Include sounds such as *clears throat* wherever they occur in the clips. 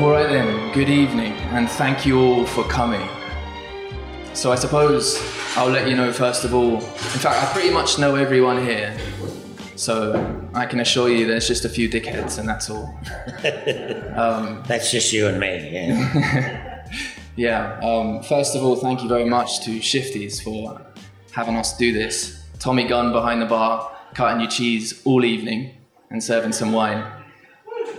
All right then, good evening, and thank you all for coming. So I suppose I'll let you know first of all. In fact, I pretty much know everyone here. So I can assure you there's just a few dickheads, and that's all. *laughs* That's just you and me. Yeah. *laughs* Yeah, um, first of all, thank you very much to Shifties for having us do this. Tommy Gunn behind the bar, cutting you cheese all evening and serving some wine.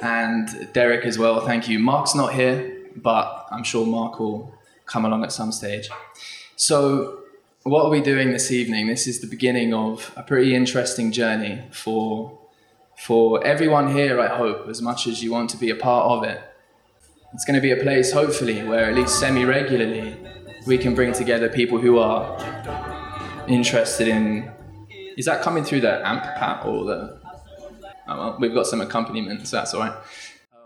And Derek as well, thank you. Mark's not here, but I'm sure Mark will come along at some stage. So, what are we doing this evening? This is the beginning of a pretty interesting journey for, for everyone here, I hope, as much as you want to be a part of it. It's going to be a place, hopefully, where at least semi regularly we can bring together people who are interested in. Is that coming through the amp pat or the. Oh, well, we've got some accompaniment, so that's all right. Um,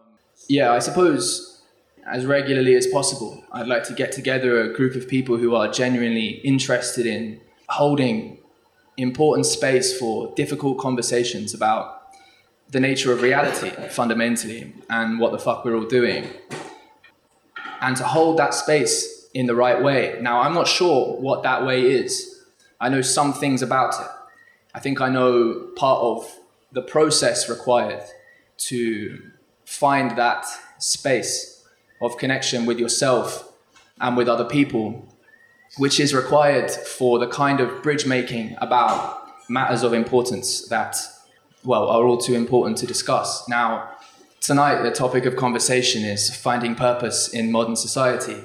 yeah, I suppose as regularly as possible, I'd like to get together a group of people who are genuinely interested in holding important space for difficult conversations about the nature of reality fundamentally and what the fuck we're all doing. And to hold that space in the right way. Now, I'm not sure what that way is. I know some things about it. I think I know part of the process required to find that space of connection with yourself and with other people, which is required for the kind of bridge making about matters of importance that well, are all too important to discuss. Now, tonight, the topic of conversation is finding purpose in modern society.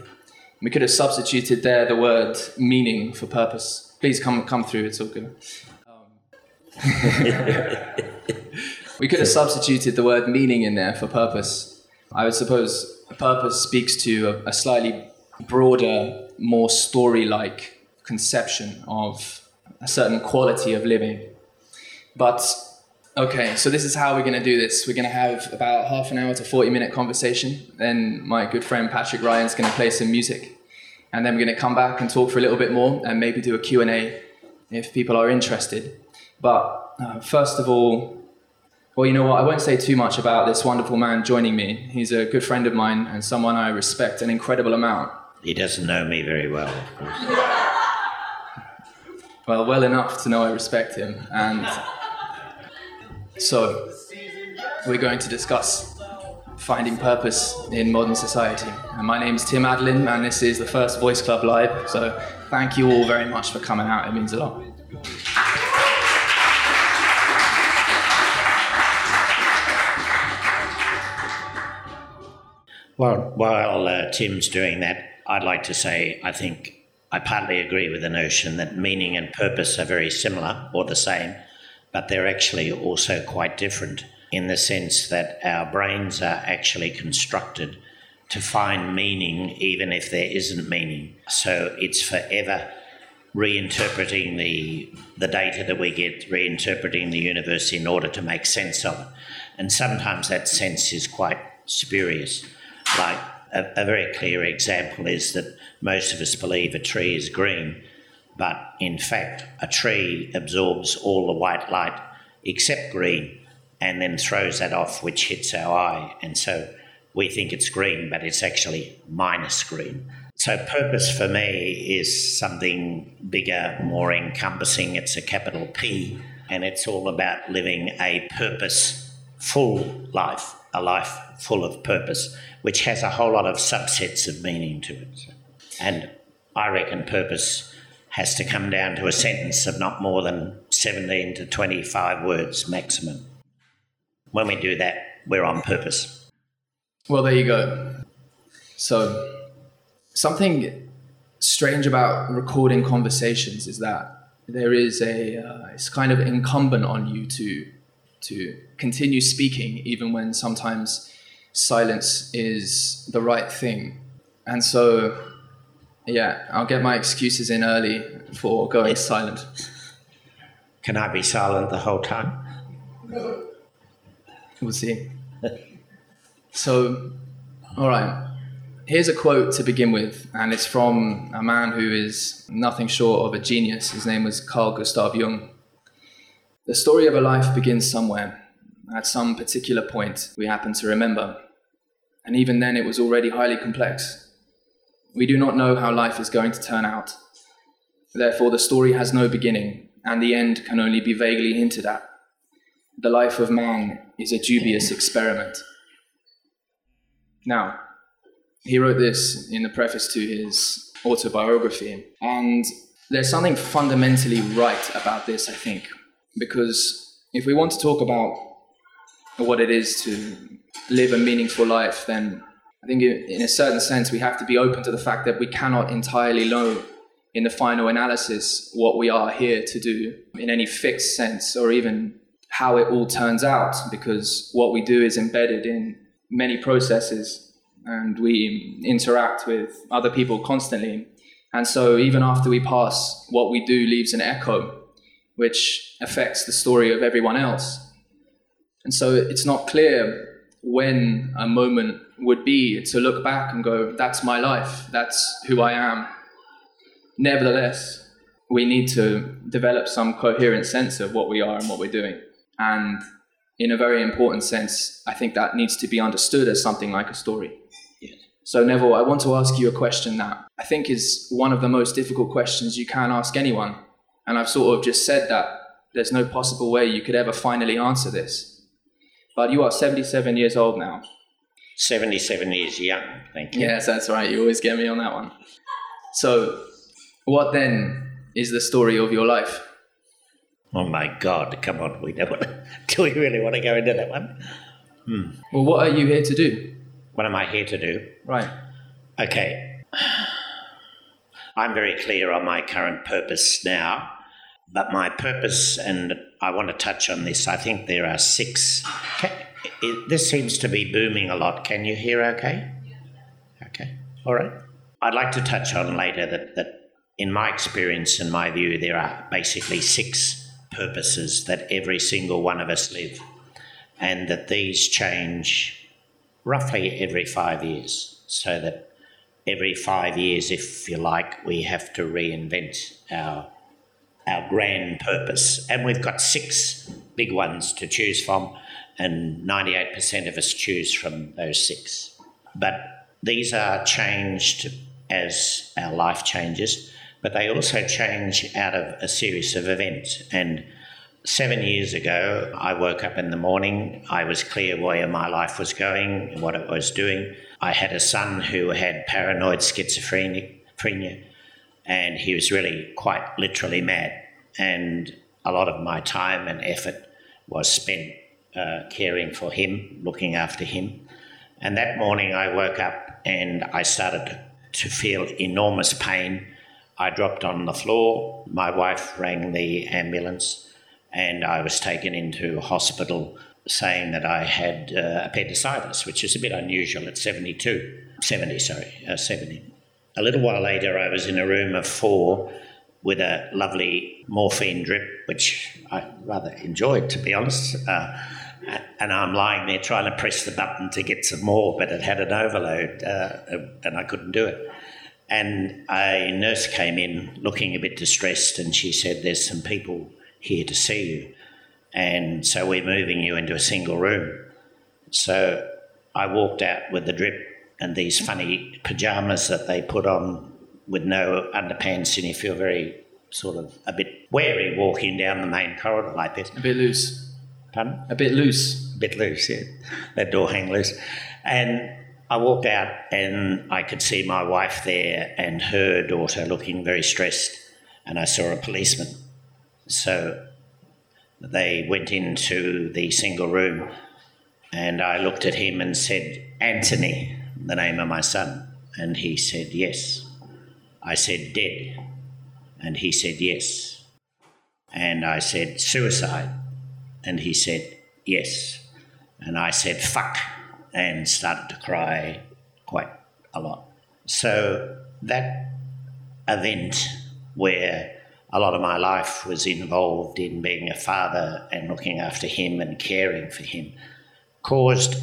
We could have substituted there the word meaning for purpose. Please come, come through, it's all good. Um, *laughs* *laughs* we could have substituted the word meaning in there for purpose. I would suppose purpose speaks to a, a slightly broader, more story like conception of a certain quality of living. But Okay, so this is how we're going to do this. We're going to have about half an hour to 40 minute conversation. Then my good friend Patrick Ryan's going to play some music. And then we're going to come back and talk for a little bit more and maybe do a Q&A if people are interested. But uh, first of all, well, you know what? I won't say too much about this wonderful man joining me. He's a good friend of mine and someone I respect an incredible amount. He doesn't know me very well, of course. Well, well enough to know I respect him. And so, we're going to discuss finding purpose in modern society. And my name is Tim Adlin, and this is the first Voice Club Live. So, thank you all very much for coming out. It means a lot. Well, while uh, Tim's doing that, I'd like to say I think I partly agree with the notion that meaning and purpose are very similar or the same, but they're actually also quite different in the sense that our brains are actually constructed to find meaning even if there isn't meaning. So it's forever reinterpreting the the data that we get, reinterpreting the universe in order to make sense of it. And sometimes that sense is quite spurious. Like a, a very clear example is that most of us believe a tree is green, but in fact, a tree absorbs all the white light except green and then throws that off, which hits our eye. And so we think it's green, but it's actually minus green. So, purpose for me is something bigger, more encompassing. It's a capital P, and it's all about living a purposeful life, a life full of purpose, which has a whole lot of subsets of meaning to it. And I reckon purpose has to come down to a sentence of not more than 17 to 25 words maximum. When we do that, we're on purpose. Well, there you go. So, something strange about recording conversations is that there is a uh, it's kind of incumbent on you to to continue speaking even when sometimes silence is the right thing and so yeah i'll get my excuses in early for going silent Can I be silent the whole time? We'll see. so, all right. Here's a quote to begin with, and it's from a man who is nothing short of a genius. His name was Carl Gustav Jung. The story of a life begins somewhere, at some particular point we happen to remember. and even then it was already highly complex. We do not know how life is going to turn out. Therefore, the story has no beginning, and the end can only be vaguely hinted at. The life of man is a dubious experiment. Now, he wrote this in the preface to his autobiography, and there's something fundamentally right about this, I think, because if we want to talk about what it is to live a meaningful life, then I think in a certain sense we have to be open to the fact that we cannot entirely know in the final analysis what we are here to do in any fixed sense or even how it all turns out because what we do is embedded in many processes and we interact with other people constantly. And so even after we pass, what we do leaves an echo which affects the story of everyone else. And so it's not clear when a moment would be to look back and go, that's my life, that's who I am. Nevertheless, we need to develop some coherent sense of what we are and what we're doing. And in a very important sense, I think that needs to be understood as something like a story. Yes. So, Neville, I want to ask you a question that I think is one of the most difficult questions you can ask anyone. And I've sort of just said that there's no possible way you could ever finally answer this. But you are 77 years old now. 77 years young, thank you. Yes, that's right. You always get me on that one. So, what then is the story of your life? Oh my God, come on, we don't want to, do we really want to go into that one? Hmm. Well, what are you here to do? What am I here to do? Right. Okay. *sighs* I'm very clear on my current purpose now, but my purpose, and I want to touch on this, I think there are six. Can, it, this seems to be booming a lot. Can you hear okay? Okay, all right. I'd like to touch on later that, that in my experience and my view, there are basically six purposes that every single one of us live, and that these change roughly every five years, so that every five years, if you like, we have to reinvent our our grand purpose. And we've got six big ones to choose from, and 98% of us choose from those six. But these are changed as our life changes, but they also change out of a series of events. And seven years ago, I woke up in the morning, I was clear where my life was going and what it was doing. I had a son who had paranoid schizophrenia, and he was really quite literally mad. And a lot of my time and effort was spent uh, caring for him, looking after him. And that morning I woke up and I started to feel enormous pain. I dropped on the floor. My wife rang the ambulance and I was taken into hospital saying that I had uh, appendicitis, which is a bit unusual at 72. 70, sorry, uh, 70. A little while later, I was in a room of four with a lovely morphine drip, which I rather enjoyed, to be honest. Uh, and I'm lying there trying to press the button to get some more, but it had an overload uh, and I couldn't do it. And a nurse came in looking a bit distressed and she said, There's some people here to see you. And so we're moving you into a single room. So I walked out with the drip and these funny pajamas that they put on with no underpants, and you feel very sort of a bit wary walking down the main corridor like this. A bit loose. Pardon? A bit loose. A bit loose, yeah. That door hang loose. And I walked out and I could see my wife there and her daughter looking very stressed, and I saw a policeman. So they went into the single room and I looked at him and said, Anthony, the name of my son. And he said, Yes. I said, Dead. And he said, Yes. And I said, Suicide. And he said, Yes. And I said, Fuck. And started to cry quite a lot. So that event where a lot of my life was involved in being a father and looking after him and caring for him caused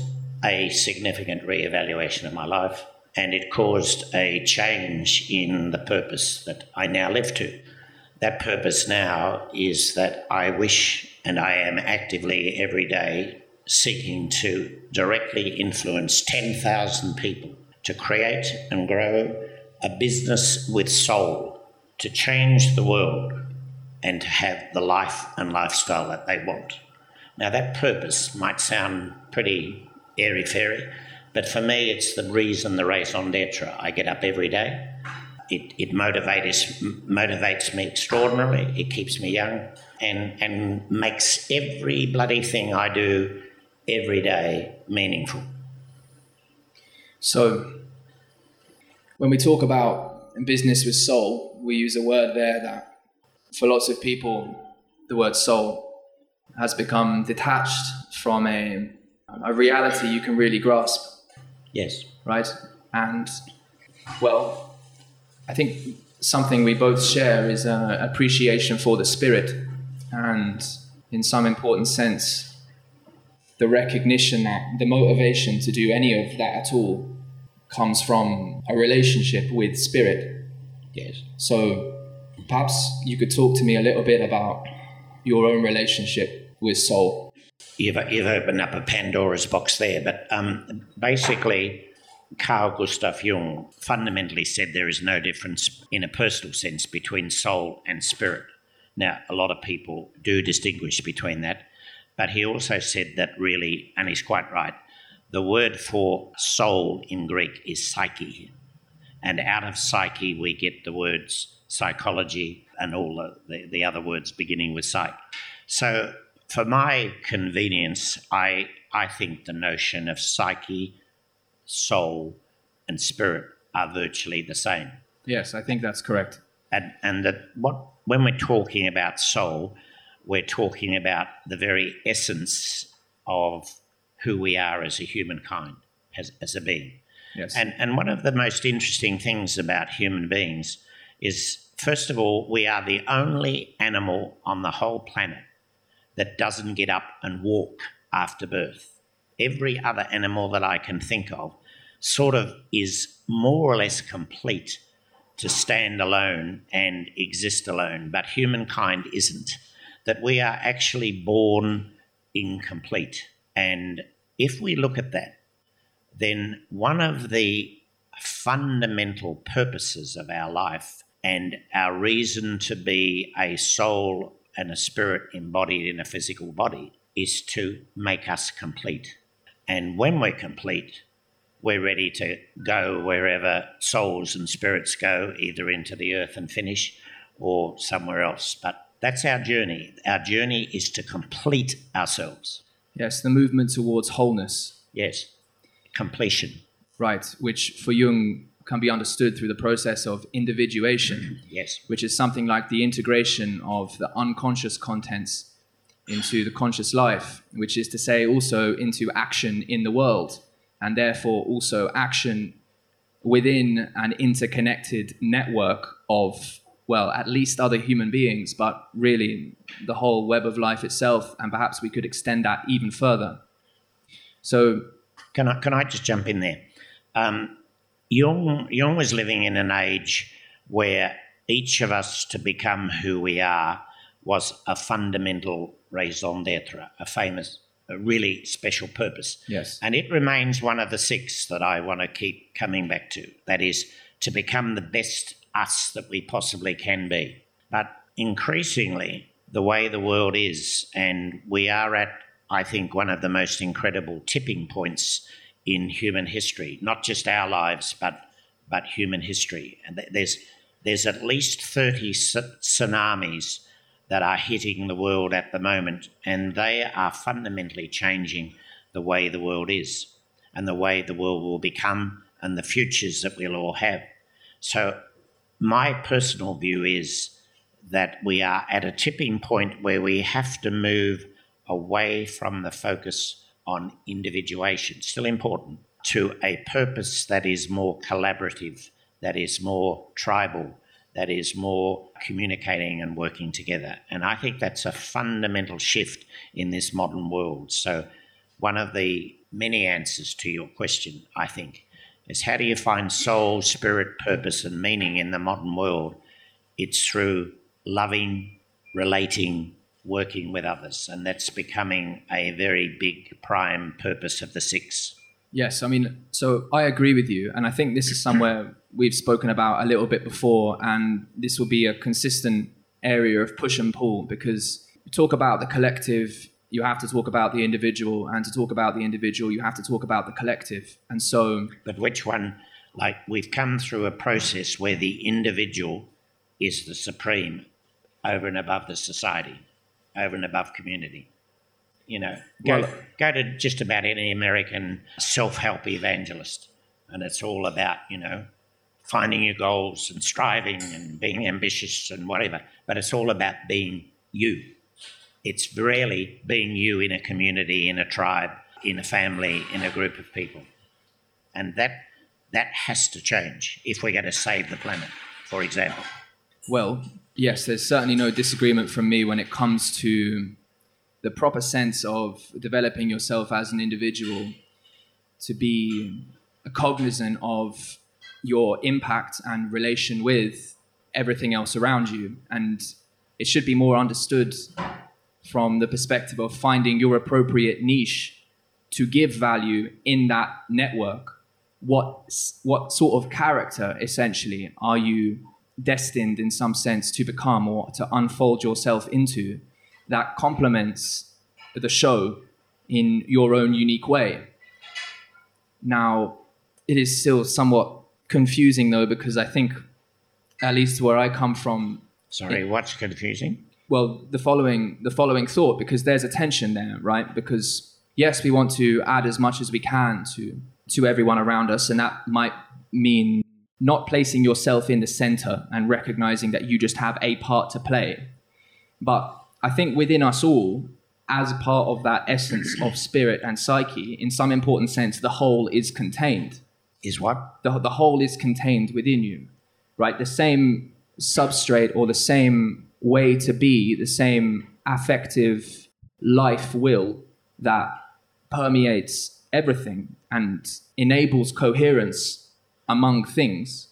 a significant re-evaluation of my life and it caused a change in the purpose that I now live to. That purpose now is that I wish and I am actively every day seeking to directly influence 10,000 people to create and grow a business with soul, to change the world, and to have the life and lifestyle that they want. Now, that purpose might sound pretty airy fairy, but for me, it's the reason, the raison d'etre. I get up every day. It, it motivates, motivates me extraordinarily. It keeps me young and, and makes every bloody thing I do every day meaningful. So, when we talk about business with soul, we use a word there that for lots of people, the word soul has become detached from a, a reality you can really grasp. Yes. Right? And, well, I think something we both share is an appreciation for the spirit and, in some important sense, the recognition that the motivation to do any of that at all comes from a relationship with spirit. Yes. So perhaps you could talk to me a little bit about your own relationship with soul. You've, you've opened up a Pandora's box there, but um, basically, Carl Gustav Jung fundamentally said there is no difference in a personal sense between soul and spirit. Now, a lot of people do distinguish between that, but he also said that really, and he's quite right, the word for soul in Greek is psyche. And out of psyche, we get the words psychology and all the, the, the other words beginning with psych. So, for my convenience, I, I think the notion of psyche, soul, and spirit are virtually the same. Yes, I think that's correct. And, and that what when we're talking about soul, we're talking about the very essence of who we are as a humankind, as, as a being. Yes. And, and one of the most interesting things about human beings is, first of all, we are the only animal on the whole planet that doesn't get up and walk after birth. Every other animal that I can think of sort of is more or less complete to stand alone and exist alone, but humankind isn't. That we are actually born incomplete. And if we look at that, then one of the fundamental purposes of our life and our reason to be a soul and a spirit embodied in a physical body is to make us complete. And when we're complete, we're ready to go wherever souls and spirits go, either into the earth and finish or somewhere else. But that's our journey. Our journey is to complete ourselves. Yes, the movement towards wholeness. Yes, completion. Right, which for Jung can be understood through the process of individuation. yes. Which is something like the integration of the unconscious contents into the conscious life, which is to say, also into action in the world and therefore also action within an interconnected network of, well, at least other human beings, but really the whole web of life itself. And perhaps we could extend that even further. So, can I, can I just jump in there? Um, Jung, Jung was living in an age where each of us to become who we are was a fundamental raison d'etre, a famous a really special purpose. Yes. And it remains one of the six that I want to keep coming back to. That is to become the best us that we possibly can be. But increasingly, the way the world is, and we are at, I think, one of the most incredible tipping points in human history, not just our lives, but but human history. And there's there's at least 30 tsunamis that are hitting the world at the moment, and they are fundamentally changing the way the world is and the way the world will become and the futures that we'll all have. So, my personal view is that we are at a tipping point where we have to move away from the focus on individuation, still important, to a purpose that is more collaborative, that is more tribal, that is more communicating and working together. And I think that's a fundamental shift in this modern world. So, one of the many answers to your question, I think, is how do you find soul, spirit, purpose, and meaning in the modern world? It's through loving, relating, working with others. And that's becoming a very big prime purpose of the six. Yes, I mean, so I agree with you. And I think this is somewhere we've spoken about a little bit before. And this will be a consistent area of push and pull because you talk about the collective, you have to talk about the individual. And to talk about the individual, you have to talk about the collective. And so. But which one? Like, we've come through a process where the individual is the supreme over and above the society, over and above community. You know, go, well, go to just about any American self help evangelist, and it's all about, you know, finding your goals and striving and being ambitious and whatever. But it's all about being you. It's rarely being you in a community, in a tribe, in a family, in a group of people. And that that has to change if we're going to save the planet, for example. Well, yes, there's certainly no disagreement from me when it comes to the proper sense of developing yourself as an individual to be cognizant of your impact and relation with everything else around you. And it should be more understood from the perspective of finding your appropriate niche to give value in that network. What, what sort of character, essentially, are you destined in some sense to become or to unfold yourself into that complements the show in your own unique way. Now, it is still somewhat confusing though, because I think, at least where I come from. Sorry, it, what's confusing? Well, the following the following thought, because there's a tension there, right? Because yes, we want to add as much as we can to to everyone around us, and that might mean not placing yourself in the center and recognizing that you just have a part to play. But I think within us all, as part of that essence of spirit and psyche, in some important sense, the whole is contained. Is what? The, the whole is contained within you, right? The same substrate or the same way to be, the same affective life will that permeates everything and enables coherence among things.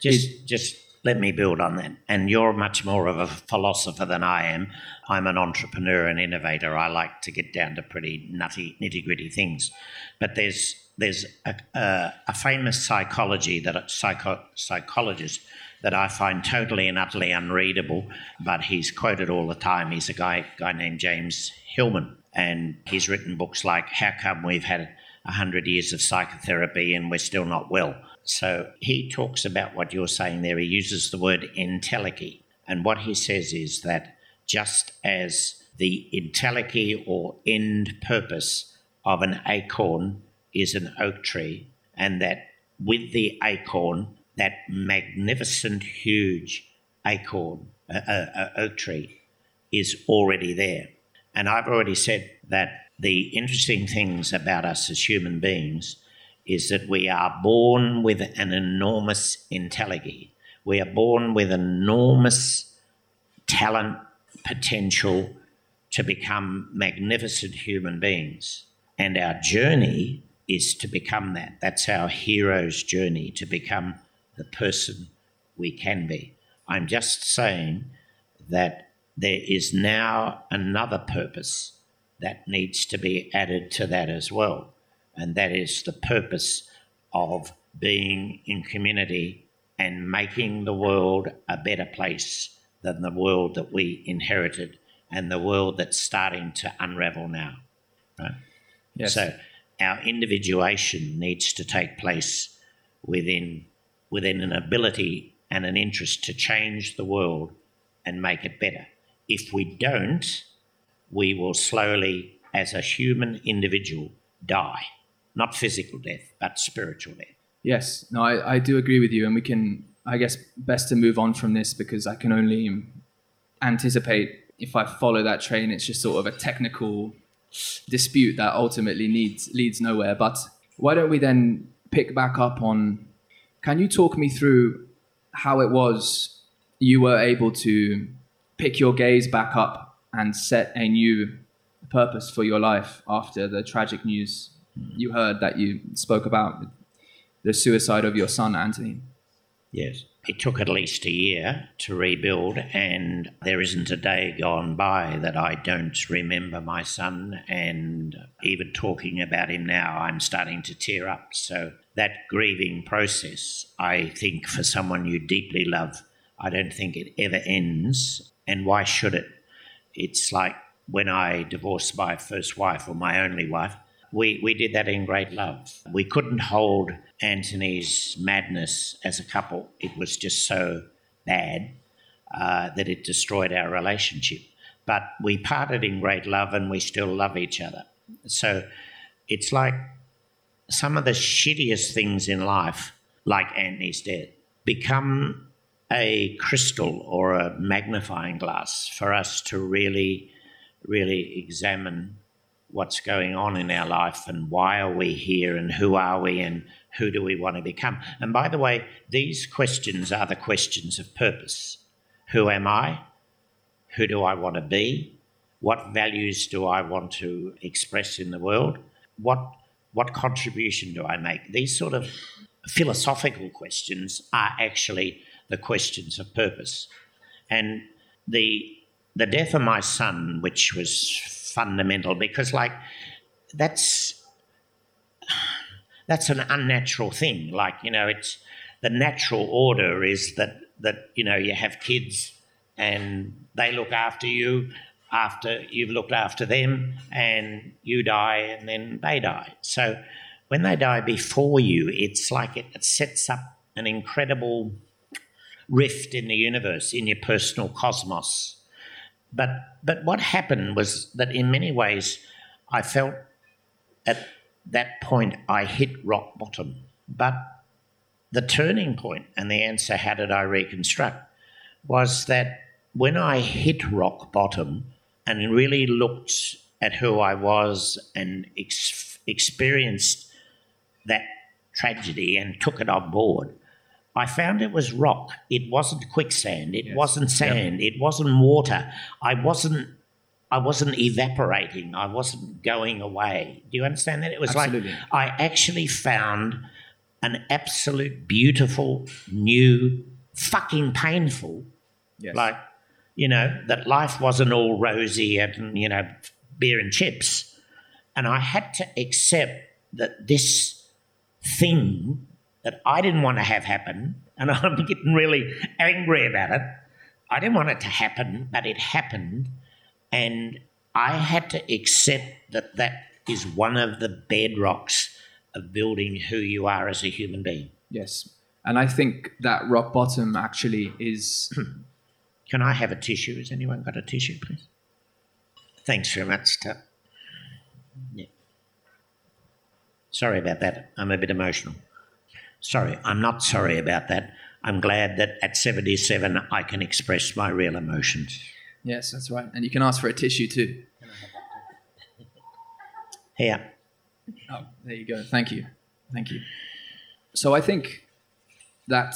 Just, is, just let me build on that. And you're much more of a philosopher than I am. I'm an entrepreneur and innovator. I like to get down to pretty nutty, nitty gritty things. But there's there's a, a, a famous psychology that a psycho, psychologist that I find totally and utterly unreadable, but he's quoted all the time. He's a guy guy named James Hillman, and he's written books like "How Come We've Had a Hundred Years of Psychotherapy and We're Still Not Well." So he talks about what you're saying there. He uses the word entelechy. And what he says is that just as the entelechy or end purpose of an acorn is an oak tree, and that with the acorn, that magnificent, huge acorn, uh, uh, oak tree, is already there. And I've already said that the interesting things about us as human beings is that we are born with an enormous intelligence. We are born with enormous talent, potential to become magnificent human beings. And our journey is to become that. That's our hero's journey, to become the person we can be. I'm just saying that there is now another purpose that needs to be added to that as well and that is the purpose of being in community and making the world a better place than the world that we inherited and the world that's starting to unravel now. Right? Yes. So our individuation needs to take place within within an ability and an interest to change the world and make it better. If we don't, we will slowly, as a human individual, die not physical death, but spiritual death. Yes, no, I, I do agree with you. And we can, I guess, best to move on from this because I can only anticipate if I follow that train, it's just sort of a technical dispute that ultimately needs, leads nowhere. But why don't we then pick back up on can you talk me through how it was you were able to pick your gaze back up and set a new purpose for your life after the tragic news you heard that you spoke about the suicide of your son, Anthony. Yes. it took at least a year to rebuild, and there isn't a day gone by that I don't remember my son. And even talking about him now, I'm starting to tear up. So, that grieving process, I think, for someone you deeply love, I don't think it ever ends. And why should it? It's like when I divorced my first wife or my only wife, we, we did that in great love. We couldn't hold Anthony's madness as a couple. It was just so bad uh, that it destroyed our relationship. But we parted in great love and we still love each other. So it's like some of the shittiest things in life, like Anthony's death, become a crystal or a magnifying glass for us to really, really examine what's going on in our life and why are we here and who are we and who do we want to become. And by the way, these questions are the questions of purpose. Who am I? Who do I want to be? What values do I want to express in the world? What what contribution do I make? These sort of philosophical questions are actually the questions of purpose. And the the death of my son, which was fundamental, because like that's that's an unnatural thing. Like you know, it's the natural order is that that you know you have kids and they look after you after you've looked after them and you die and then they die. So when they die before you, it's like it, it sets up an incredible rift in the universe, in your personal cosmos. But but what happened was that in many ways I felt at that point I hit rock bottom. But the turning point and the answer, how did I reconstruct, was that when I hit rock bottom and really looked at who I was and ex- experienced that tragedy and took it on board, I found it was rock. It wasn't quicksand. It yes. wasn't sand. Yep. It wasn't water. I wasn't. I wasn't evaporating. I wasn't going away. Do you understand that? It was Absolutely. like I actually found an absolute beautiful, new, fucking painful, yes. like you know that life wasn't all rosy and you know beer and chips, and I had to accept that this thing that I didn't want to have happen, and *laughs* I'm getting really angry about it. I didn't want it to happen, but it happened, and I had to accept that that is one of the bedrocks of building who you are as a human being. Yes. And I think that rock bottom actually is. *clears throat* Can I have a tissue? Has anyone got a tissue, please? Thanks very much. Yeah. Sorry about that. I'm a bit emotional. Sorry, I'm not sorry about that. I'm glad that at 77 I can express my real emotions. Yes, that's right. And you can ask for a tissue too. Here. Oh, there you go. Thank you. Thank you. So I think that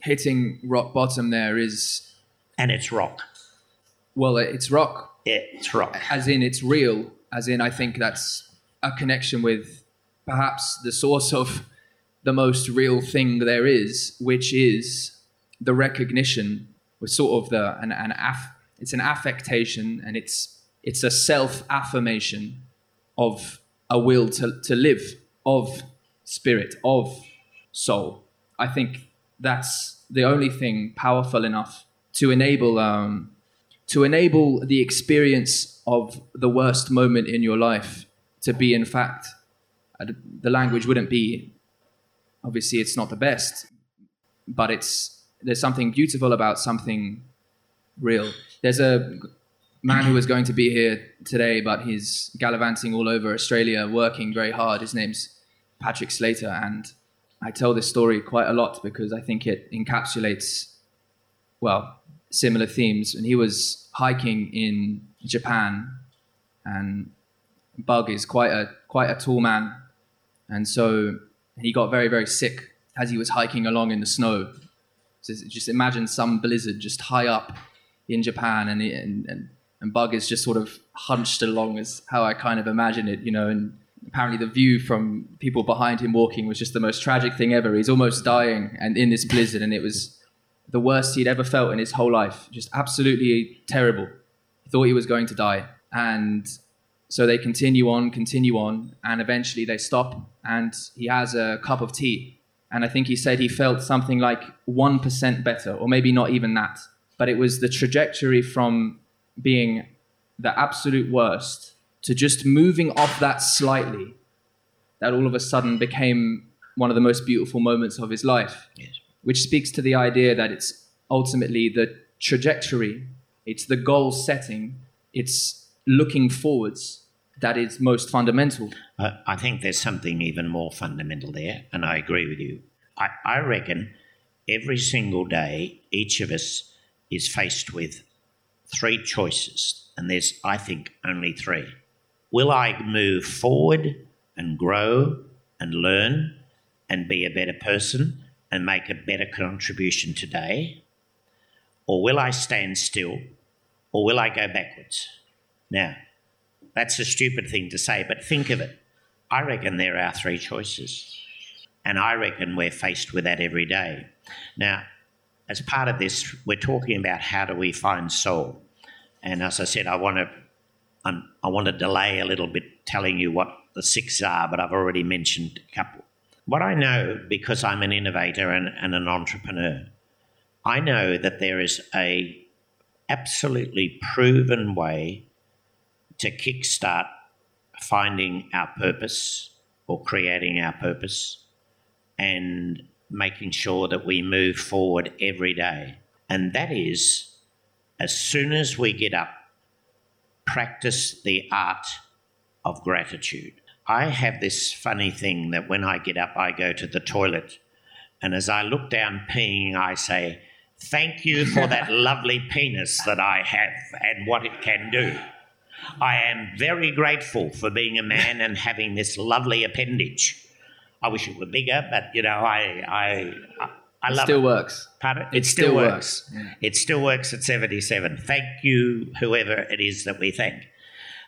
hitting rock bottom there is. And it's rock. Well, it's rock. It's rock. As in, it's real. As in, I think that's a connection with perhaps the source of the most real thing there is, which is the recognition, or sort of the an, an aff, it's an affectation and it's it's a self affirmation of a will to, to live, of spirit, of soul. I think that's the only thing powerful enough to enable um, to enable the experience of the worst moment in your life to be in fact the language wouldn't be obviously it's not the best, but it's there's something beautiful about something real. There's a man who was going to be here today, but he's gallivanting all over Australia, working very hard. His name's Patrick Slater, and I tell this story quite a lot because I think it encapsulates, well, similar themes. And he was hiking in Japan, and Bug is quite a quite a tall man, and so he got very, very sick as he was hiking along in the snow. So just imagine some blizzard just high up in Japan, and, and, and, and Bug is just sort of hunched along, as how I kind of imagine it, you know. And apparently, the view from people behind him walking was just the most tragic thing ever. He's almost dying, and in this blizzard, and it was the worst he'd ever felt in his whole life, just absolutely terrible. He thought he was going to die. And so they continue on, continue on, and eventually they stop, and he has a cup of tea. And I think he said he felt something like 1% better, or maybe not even that. But it was the trajectory from being the absolute worst to just moving off that slightly that all of a sudden became one of the most beautiful moments of his life. Yes. Which speaks to the idea that it's ultimately the trajectory, it's the goal setting, it's looking forwards that is most fundamental. Uh, I think there's something even more fundamental there, and I agree with you. I, I reckon every single day, each of us is faced with three choices, and there's, I think, only three. Will I move forward and grow and learn and be a better person and make a better contribution today? Or will I stand still? Or will I go backwards? Now, that's a stupid thing to say, but think of it. I reckon there are three choices. And I reckon we're faced with that every day. Now, as part of this, we're talking about how do we find soul. And as I said, I want to I want to delay a little bit telling you what the six are, but I've already mentioned a couple. What I know, because I'm an innovator and, and an entrepreneur, I know that there is a absolutely proven way to kickstart finding our purpose or creating our purpose and making sure that we move forward every day. And that is as soon as we get up, practice the art of gratitude. I have this funny thing that when I get up, I go to the toilet. And as I look down peeing, I say, Thank you for that *laughs* lovely penis that I have and what it can do. I am very grateful for being a man and having this lovely appendage. I wish it were bigger, but you know, I I I love It still it. works. Pardon? It still works. It still works at 77. Thank you, whoever it is that we thank.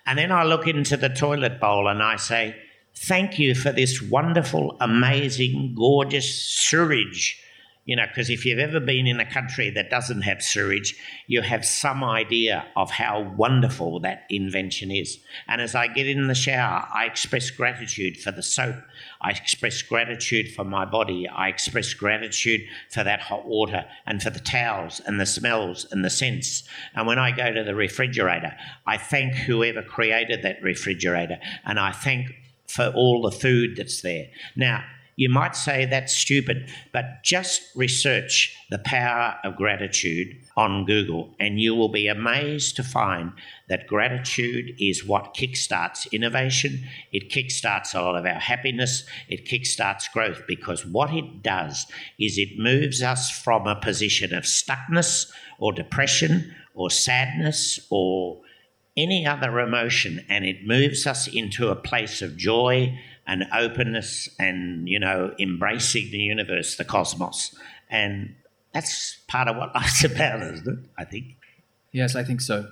And then I look into the toilet bowl and I say, Thank you for this wonderful, amazing, gorgeous sewage. You know, because if you've ever been in a country that doesn't have sewage, you have some idea of how wonderful that invention is. And as I get in the shower, I express gratitude for the soap. I express gratitude for my body. I express gratitude for that hot water and for the towels and the smells and the scents. And when I go to the refrigerator, I thank whoever created that refrigerator and I thank for all the food that's there. Now, you might say that's stupid, but just research the power of gratitude on Google, and you will be amazed to find that gratitude is what kickstarts innovation. It kickstarts a lot of our happiness. It kickstarts growth because what it does is it moves us from a position of stuckness or depression or sadness or any other emotion and it moves us into a place of joy and openness and you know embracing the universe the cosmos and that's part of what *laughs* life's about isn't it i think Yes, I think so.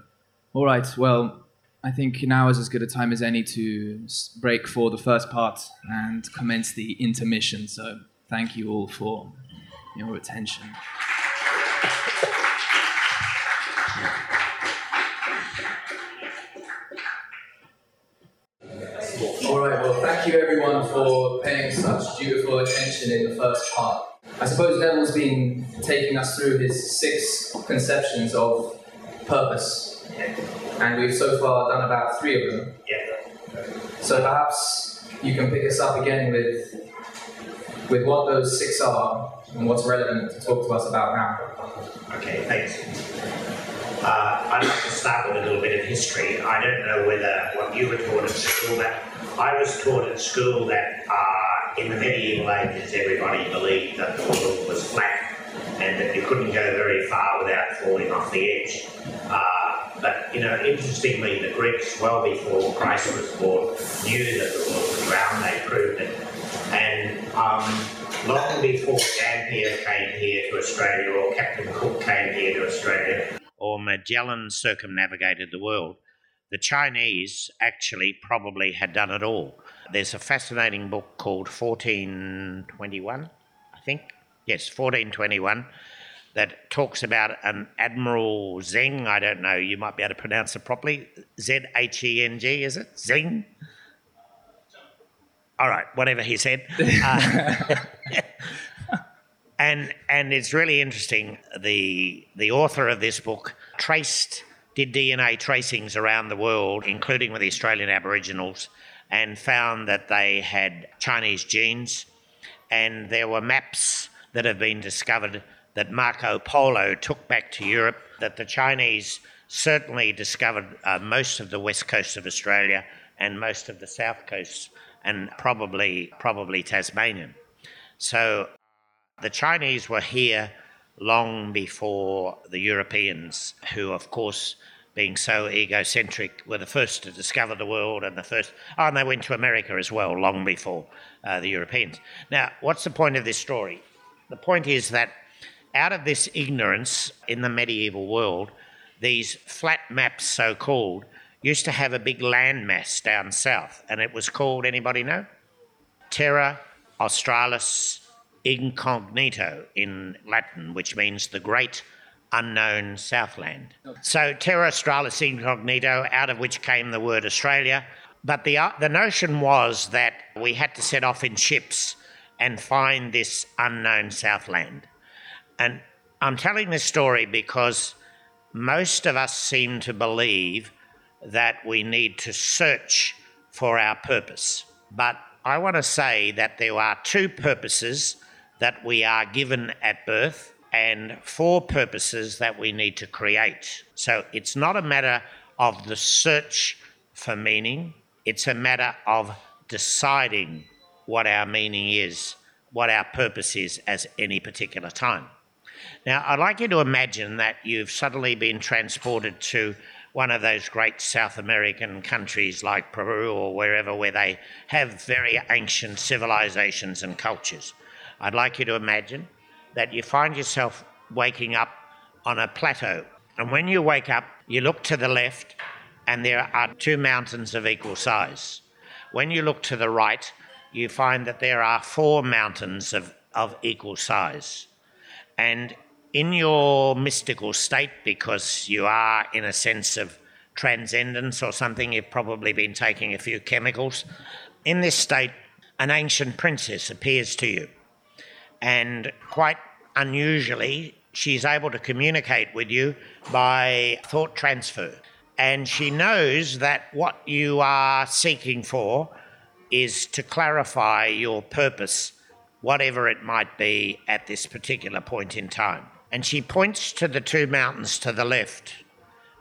All right. Well, I think now is as good a time as any to break for the first part and commence the intermission. So thank you all for your attention. All right. Well, thank you everyone for paying such dutiful attention in the first part. I suppose Neville's been taking us through his six conceptions of purpose, and we've so far done about three of them. So perhaps you can pick us up again with with what those six are and what's relevant to talk to us about now. okay thanks uh, I'd like to start with a little bit of history. I don't know whether what you were taught at school, but I was taught at school that uh, in the medieval ages everybody believed that the world was flat and that you couldn't go very far without falling off the edge. Uh, but you know, interestingly, the Greeks, well before Christ was born, knew that the world was round. They proved it, and um, long before Dampier came here to Australia or Captain Cook came here to Australia, or Magellan circumnavigated the world, the Chinese actually probably had done it all. There's a fascinating book called 1421, I think. Yes, 1421. that talks about an Admiral Zheng. I don't know, you might be able to pronounce it properly. Z H E N G, is it? Zheng? All right, whatever he said. Uh, *laughs* *laughs* and and it's really interesting. The the author of this book traced did DNA tracings around the world, including with the Australian Aboriginals, and found that they had Chinese genes, and there were maps that have been discovered that Marco Polo took back to Europe. That the Chinese certainly discovered uh, most of the west coast of Australia and most of the south coast, and probably probably Tasmanian. So the Chinese were here long before the Europeans, who, of course, being so egocentric, were the first to discover the world and the first. Oh, and they went to America as well, long before uh, the Europeans. Now, what's the point of this story? The point is that out of this ignorance in the medieval world, these flat maps, so called, used to have a big landmass down south, and it was called, anybody know? Terra Australis incognito in Latin, which means the great unknown Southland. So Terra Australis incognito, out of which came the word Australia. But the, uh, the notion was that we had to set off in ships and find this unknown Southland. And I'm telling this story because most of us seem to believe that we need to search for our purpose. But I want to say that there are two purposes that we are given at birth and four purposes that we need to create. So it's not a matter of the search for meaning, it's a matter of deciding what our meaning is, what our purpose is at any particular time. Now, I'd like you to imagine that you've suddenly been transported to one of those great South American countries like Peru or wherever, where they have very ancient civilizations and cultures. I'd like you to imagine that you find yourself waking up on a plateau. And when you wake up, you look to the left, and there are two mountains of equal size. When you look to the right, you find that there are four mountains of, of equal size. And in your mystical state, because you are in a sense of transcendence or something, you've probably been taking a few chemicals. In this state, an ancient princess appears to you and quite unusually, she's able to communicate with you by thought transfer. And she knows that what you are seeking for is to clarify your purpose, whatever it might be at this particular point in time. And she points to the two mountains to the left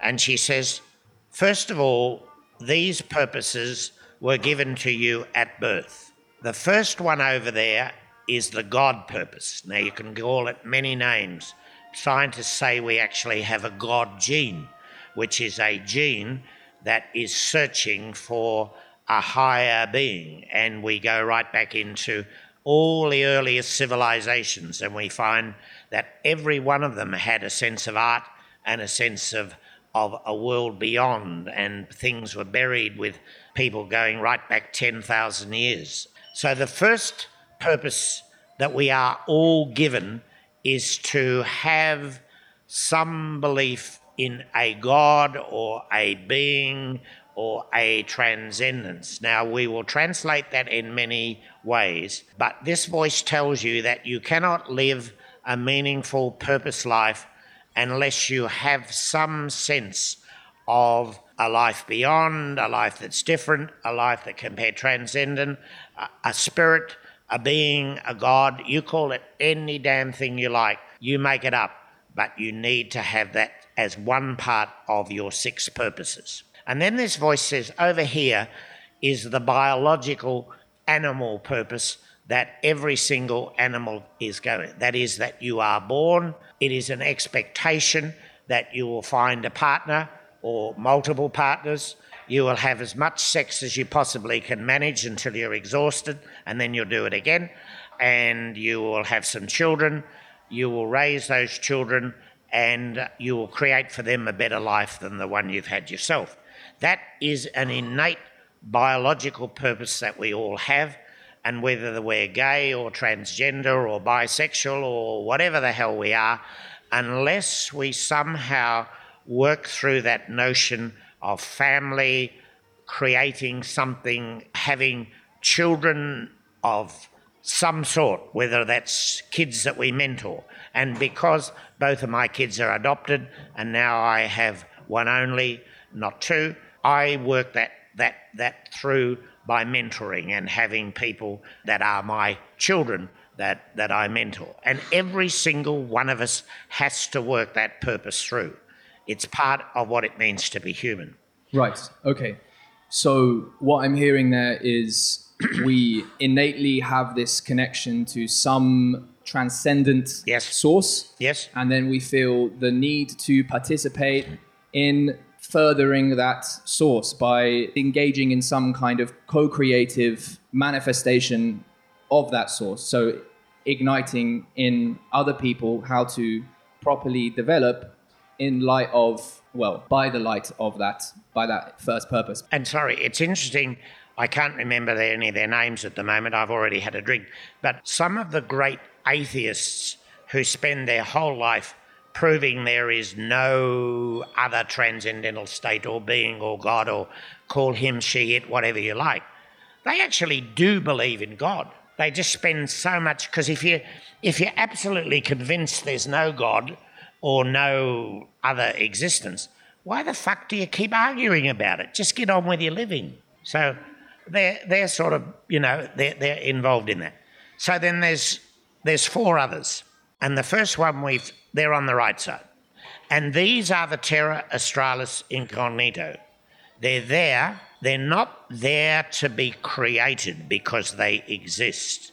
and she says, First of all, these purposes were given to you at birth. The first one over there is the God purpose. Now, you can call it many names. Scientists say we actually have a God gene, which is a gene that is searching for a higher being. And we go right back into all the earliest civilizations, and we find that every one of them had a sense of art and a sense of, of a world beyond, and things were buried with people going right back 10,000 years. So the first purpose that we are all given is to have some belief in a God or a being or a transcendence. Now, we will translate that in many ways, but this voice tells you that you cannot live a meaningful purpose life unless you have some sense of a life beyond, a life that's different, a life that can be transcendent, a spirit a being, a God, you call it any damn thing you like. You make it up, but you need to have that as one part of your six purposes. And then this voice says, over here is the biological animal purpose that every single animal is going. That is, that you are born, it is an expectation that you will find a partner or multiple partners. You will have as much sex as you possibly can manage until you're exhausted, and then you'll do it again. And you will have some children. You will raise those children, and you will create for them a better life than the one you've had yourself. That is an innate biological purpose that we all have. And whether we're gay or transgender or bisexual or whatever the hell we are, unless we somehow work through that notion of family, creating something, having children of some sort, whether that's kids that we mentor. And because both of my kids are adopted and now I have one only, not two, I work that, that, that through by mentoring and having people that are my children that, that I mentor. And every single one of us has to work that purpose through. It's part of what it means to be human. Right. Okay. So what I'm hearing there is *clears throat* we innately have this connection to some transcendent Yes. source. Yes? And then we feel the need to participate in furthering that source by engaging in some kind of co creative manifestation of that source. So, igniting in other people how to properly develop in light of, well, by the light of that, by that first purpose. And sorry, it's interesting. I can't remember any of their names at the moment. I've already had a drink. But some of the great atheists who spend their whole life proving there is no other transcendental state or being or God or call him, she, it, whatever you like, they actually do believe in God. They just spend so much because if you if you're absolutely convinced there's no God or no other existence, why the fuck do you keep arguing about it? Just get on with your living. So they're they're sort of you know they're they're involved in that. So then there's there's four others, and the first one we've they're on the right side, and these are the Terra Australis Incognito. They're there. They're not there to be created because they exist.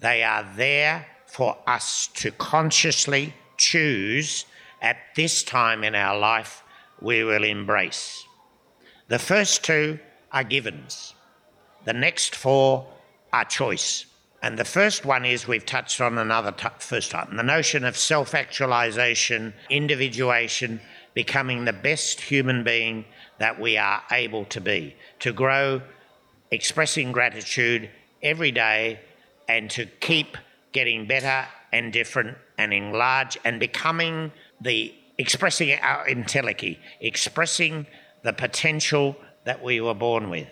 They are there for us to consciously choose at this time in our life we will embrace. The first two are givens. The next four are choice. And the first one is we've touched on another t- first time the notion of self actualization, individuation, becoming the best human being that we are able to be, to grow, expressing gratitude every day, and to keep getting better and different and enlarge and becoming the expressing our intellecti, expressing the potential that we were born with.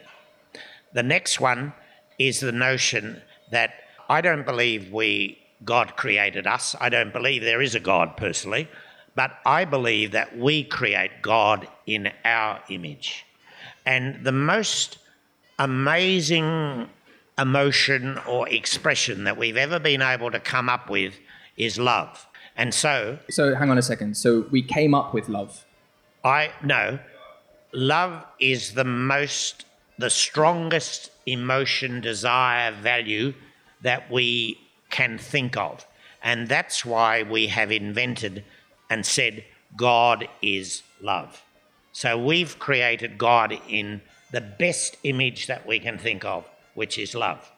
The next one is the notion that I don't believe we God created us. I don't believe there is a God personally, but I believe that we create God in our image. And the most amazing emotion or expression that we've ever been able to come up with is love. And so So, hang on a second. So, we came up with love. I no. Love is the most, the strongest emotion, desire, value that we can think of. And that's why we have invented and said, God is love. So we've created God in the best image that we can think of, which is love.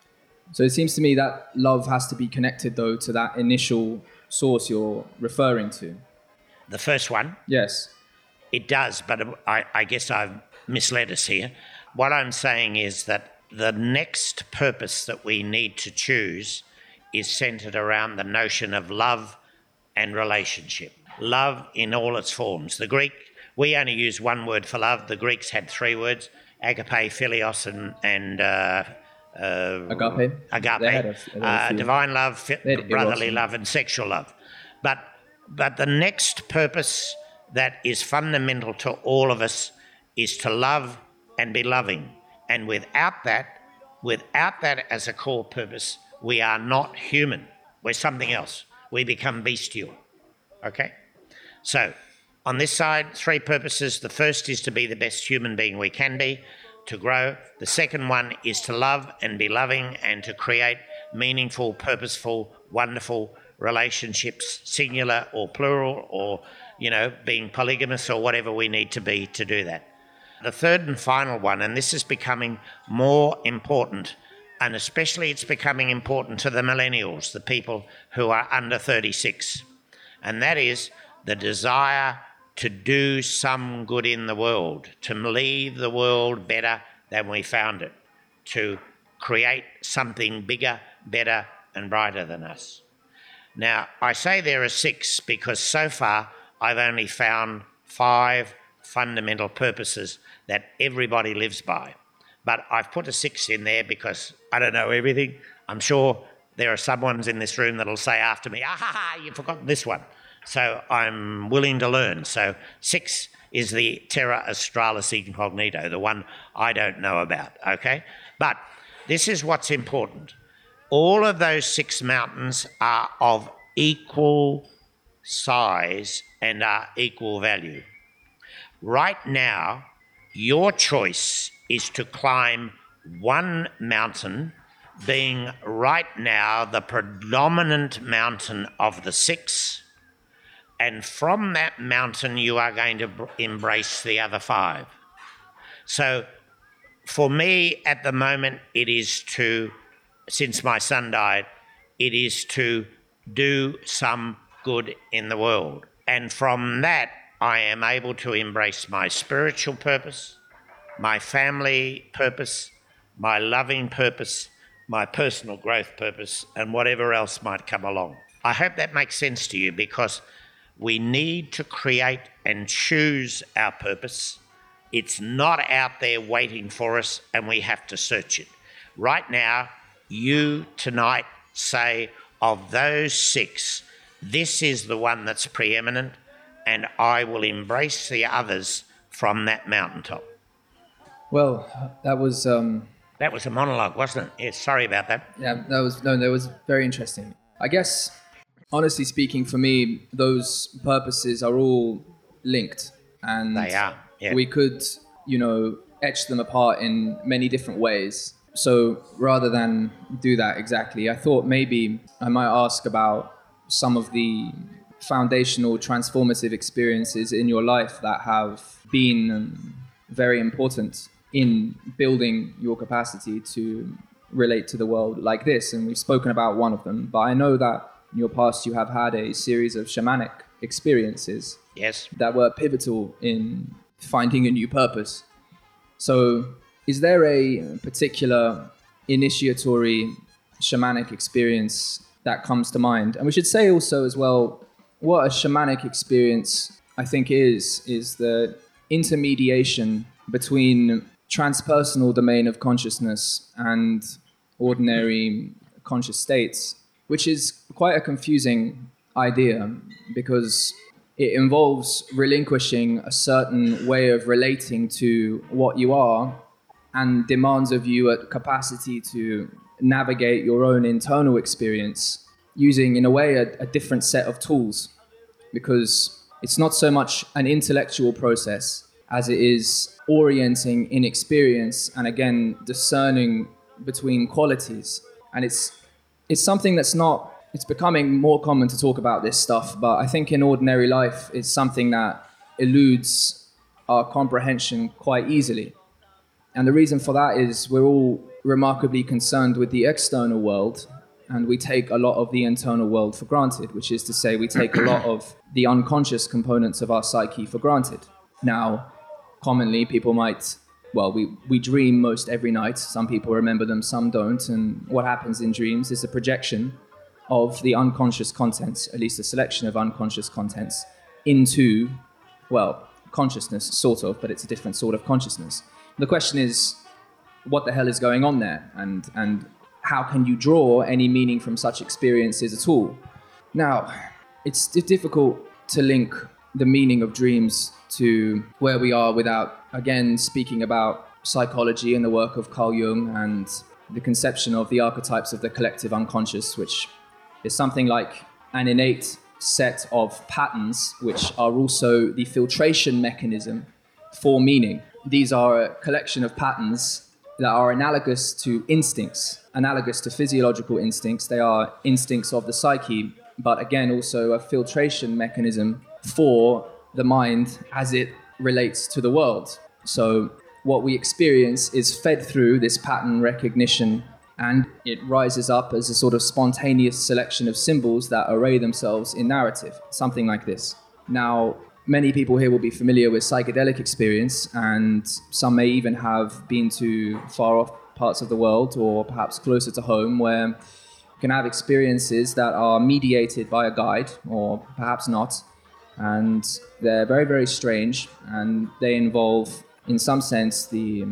So, it seems to me that love has to be connected, though, to that initial source you're referring to. The first one, Yes. It does, but I, I guess I've misled us here. What I'm saying is that the next purpose that we need to choose is centered around the notion of love and relationship. Love in all its forms. The Greek, we only use one word for love. The Greeks had three words agape, philios, and, and uh, uh, Agape. agape, They a- a uh, divine love, fi- They had brotherly love, and sexual love. But but the next purpose that is fundamental to all of us is to love and be loving. And without that, without that as a core purpose, we are not human. We're something else. We become bestial. Okay? So, on this side, three purposes. The first is to be the best human being we can be, to grow. The second one is to love and be loving and to create meaningful, purposeful, wonderful relationships, singular or plural, or, you know, being polygamous or whatever we need to be to do that. The third and final one, and this is becoming more important, and especially it's becoming important to the millennials, the people who are under 36, and that is the desire to do some good in the world, to leave the world better than we found it, to create something bigger, better, and brighter than us. Now, I say there are six because so far I've only found five fundamental purposes that everybody lives by. But I've put a six in there because I don't know everything. I'm sure there are some ones in this room that'll say after me, ah, ha, ha, you've forgotten this one. So I'm willing to learn. So six is the Terra Australis Incognito, the one I don't know about, okay? But this is what's important. All of those six mountains are of equal size and are equal value. Right now, your choice is to climb one mountain, being right now the predominant mountain of the six, and from that mountain, you are going to embrace the other five. So, for me at the moment, it is to, since my son died, it is to do some good in the world. And from that, I am able to embrace my spiritual purpose, my family purpose, my loving purpose, my personal growth purpose, and whatever else might come along. I hope that makes sense to you because we need to create and choose our purpose. It's not out there waiting for us, and we have to search it. Right now, you tonight say, of those six, this is the one that's preeminent, and I will embrace the others from that mountaintop. Well, that was. Um, that was a monologue, wasn't it? Yes, sorry about that. Yeah, that was no, that was very interesting. I guess, honestly speaking, for me, those purposes are all linked, and they are. Yeah. We could, you know, etch them apart in many different ways. So rather than do that exactly, I thought maybe I might ask about some of the foundational transformative experiences in your life that have been um, very important in building your capacity to relate to the world like this. And we've spoken about one of them, but I know that in your past you have had a series of shamanic experiences. Yes. That were pivotal in finding a new purpose. So, is there a particular initiatory shamanic experience that comes to mind? And we should say also as well what a shamanic experience I think is is the intermediation between transpersonal domain of consciousness and ordinary conscious states, which is quite a confusing idea because it involves relinquishing a certain way of relating to what you are and demands of you a capacity to navigate your own internal experience using, in a way, a, a different set of tools. Because it's not so much an intellectual process as it is orienting in experience and again discerning between qualities. And it's it's something that's not it's becoming more common to talk about this stuff but i think in ordinary life it's something that eludes our comprehension quite easily and the reason for that is we're all remarkably concerned with the external world and we take a lot of the internal world for granted, which is to say, we take a lot of the unconscious components of our psyche for granted. Now, commonly, people might, well, we, we dream most every night. Some people remember them, some don't. And what happens in dreams is a projection of the unconscious contents, at least a selection of unconscious contents, into, well, consciousness, sort of, but it's a different sort of consciousness. The question is, what the hell is going on there? And, and how can you draw any meaning from such experiences at all? Now, it's difficult to link the meaning of dreams to where we are without, again, speaking about psychology and the work of Carl Jung and the conception of the archetypes of the collective unconscious, which is something like an innate set of patterns, which are also the filtration mechanism for meaning. These are a collection of patterns that are analogous to instincts, analogous to physiological instincts. They are instincts of the psyche, but again, also a filtration mechanism for the mind as it relates to the world. So, what we experience is fed through this pattern recognition and it rises up as a sort of spontaneous selection of symbols that array themselves in narrative, something like this. Now, many people here will be familiar with psychedelic experience, and some may even have been to far off parts of the world or perhaps closer to home where you can have experiences that are mediated by a guide, or perhaps not, and they're very, very strange, and they involve, in some sense, the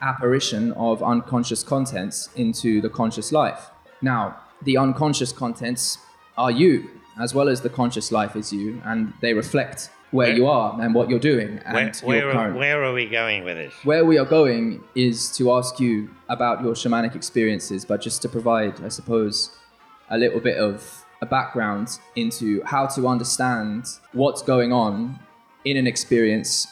apparition of unconscious contents into the conscious life. Now, the unconscious contents are you, as well as the conscious life is you, and they reflect where, Where- you are and what you're doing and Where, your where, current. where are we going with this? Where we are going is to ask you about your shamanic experiences, but just to provide, I suppose, a little bit of a background into how to understand what's going on in an experience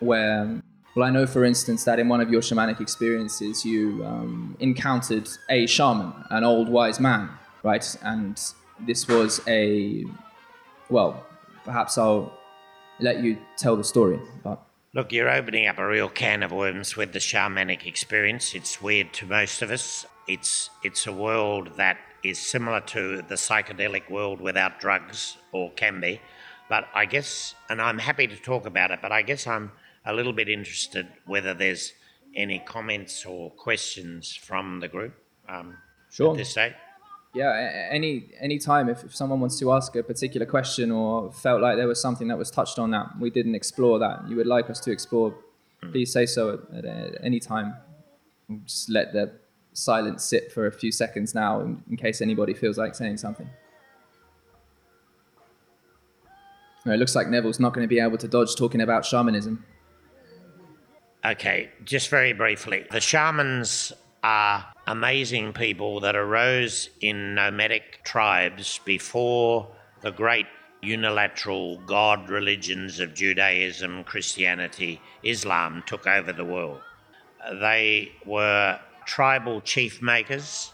where, well, I know, for instance, that in one of your shamanic experiences, you um, encountered a shaman, an old wise man, right? And this was a, well, perhaps I'll let you tell the story, but. Look, you're opening up a real can of worms with the shamanic experience. It's weird to most of us. It's it's a world that is similar to the psychedelic world without drugs, or can be. But I guess, and I'm happy to talk about it. But I guess I'm a little bit interested whether there's any comments or questions from the group um, Sure. at this stage. Yeah, any any time if, if someone wants to ask a particular question or felt like there was something that was touched on that we didn't explore that you would like us to explore, please say so at, at, at any time. Just let the silence sit for a few seconds now in, in case anybody feels like saying something. It looks like Neville's not going to be able to dodge talking about shamanism. Okay, just very briefly. The shamans are amazing people that arose in nomadic tribes before the great unilateral god religions of Judaism, Christianity, Islam took over the world. They were tribal chief makers,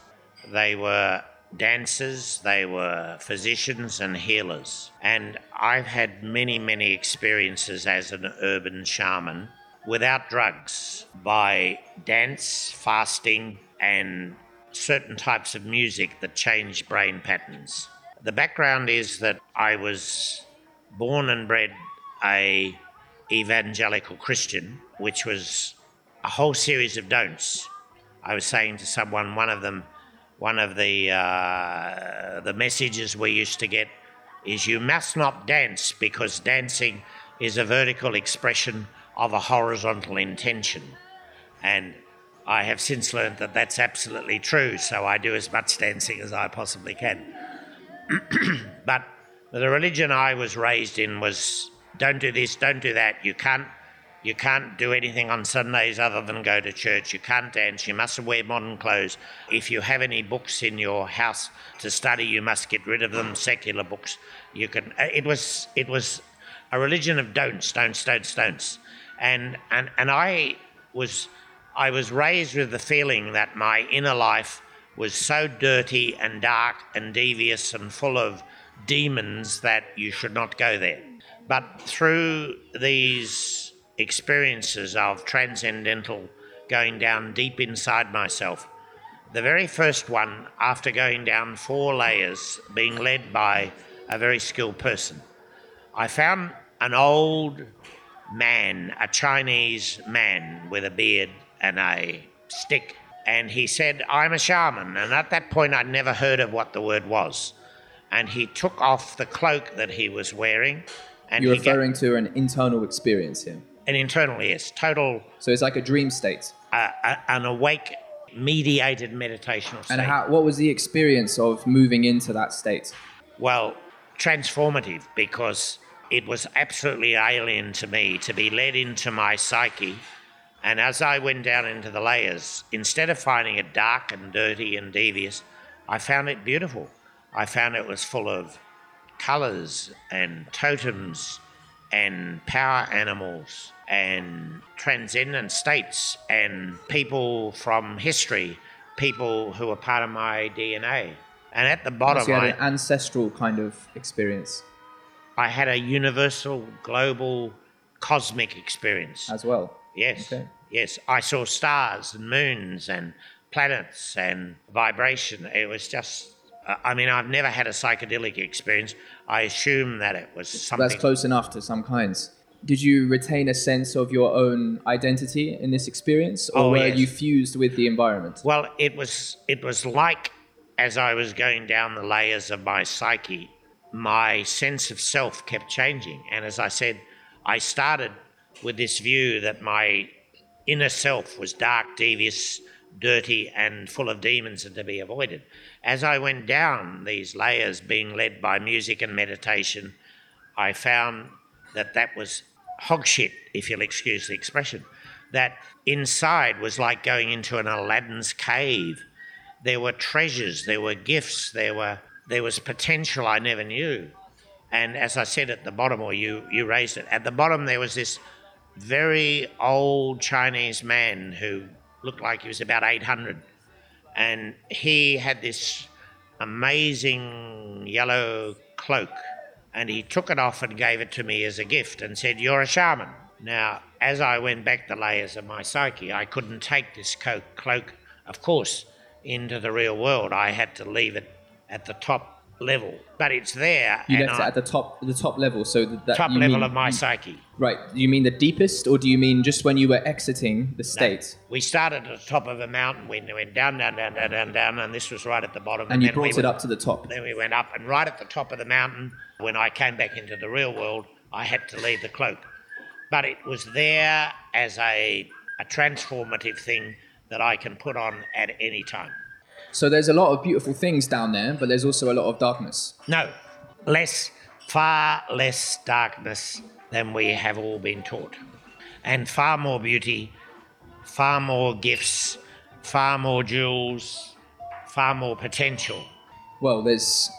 they were dancers, they were physicians and healers. And I've had many, many experiences as an urban shaman without drugs by dance, fasting, and certain types of music that change brain patterns. The background is that I was born and bred a evangelical Christian, which was a whole series of don'ts. I was saying to someone, one of them, one of the uh, the messages we used to get is you must not dance because dancing is a vertical expression of a horizontal intention, and I have since learned that that's absolutely true. So I do as much dancing as I possibly can. *clears throat* but the religion I was raised in was don't do this, don't do that. You can't you can't do anything on Sundays other than go to church. You can't dance. You mustn't wear modern clothes. If you have any books in your house to study, you must get rid of them. Secular books. You can. uh, It was. It was a religion of don'ts, don'ts, don'ts, don'ts. And and and I was. I was raised with the feeling that my inner life was so dirty and dark and devious and full of demons that you should not go there. But through these experiences of transcendental going down deep inside myself, the very first one, after going down four layers, being led by a very skilled person, I found an old man, a Chinese man with a beard and a stick. And he said, I'm a shaman. And at that point, I'd never heard of what the word was. And he took off the cloak that he was wearing. And You're referring to an internal experience here. An internal, yes, total, So it's like a dream state. uh, uh, an awake, mediated meditational state. And how, what was the experience of moving into that state? Well, transformative because it was absolutely alien to me to be led into my psyche. And as I went down into the layers, instead of finding it dark and dirty and devious, I found it beautiful. I found it was full of colors and totems and power animals and transcendent states and people from history, people who are part of my DNA. And at the bottom, So you had I, an ancestral kind of experience I had a universal, global, cosmic experience. as well. Yes. Okay. Yes. I saw stars and moons and planets and vibration. It was just, I mean, I've never had a psychedelic experience. I assume that it was something. That's close enough to some kinds. Did you retain a sense of your own identity in this experience, or Oh, were yes. you fused with the environment? Well, it was it was like as I was going down the layers of my psyche, my sense of self kept changing. And as I said, I started with this view that my inner self was dark, devious, dirty, and full of demons and to be avoided. As I went down these layers, being led by music and meditation, I found that that was hogshit, if you'll excuse the expression. That inside was like going into an Aladdin's cave. There were treasures, there were gifts, there were there was potential I never knew. And as I said at the bottom, or you, you raised it, at the bottom there was this very old Chinese man who looked like he was about 800. And he had this amazing yellow cloak. And he took it off and gave it to me as a gift and said, You're a shaman. Now, as I went back the layers of my psyche, I couldn't take this cloak, of course, into the real world. I had to leave it at the top level, but it's there. You left it at the top, the top level. So that top level mean, of my psyche. Right. Do you mean the deepest, or do you mean just when you were exiting the state? No, we started at the top of a mountain. We went down, down, down, down, down, down, and this was right at the bottom. And, and you brought we it went, up to the top. Then we went up, and right at the top of the mountain, when I came back into the real world, I had to leave the cloak. But it was there as a a transformative thing that I can put on at any time. So there's a lot of beautiful things down there, but there's also a lot of darkness. No, less, far less darkness than we have all been taught, and far more beauty, far more gifts, far more jewels, far more potential. Well, there's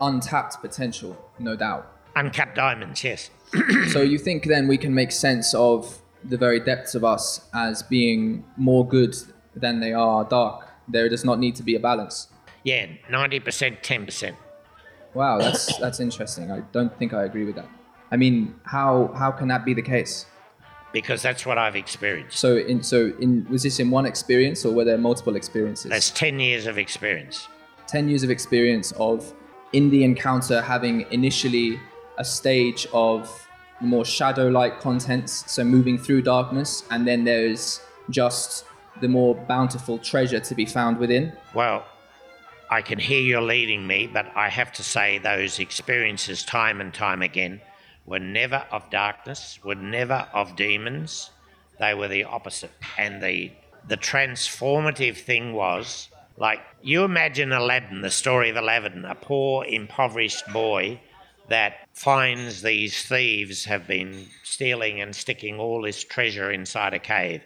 untapped potential, no doubt. Uncut diamonds, yes. *clears throat* so you think then we can make sense of the very depths of us as being more good than they are dark? There does not need to be a balance. Yeah, 90%, 10%. Wow, that's *coughs* that's interesting. I don't think I agree with that. I mean, how how can that be the case? Because that's what I've experienced. So in so in was this in one experience or were there multiple experiences? That's 10 years of experience. 10 years of experience of in the encounter having initially a stage of more shadow like contents, so moving through darkness, and then there's just the more bountiful treasure to be found within? Well, I can hear you're leading me, but I have to say those experiences, time and time again, were never of darkness, were never of demons. They were the opposite. And the, the transformative thing was like, you imagine Aladdin, the story of Aladdin, a poor, impoverished boy that finds these thieves have been stealing and sticking all this treasure inside a cave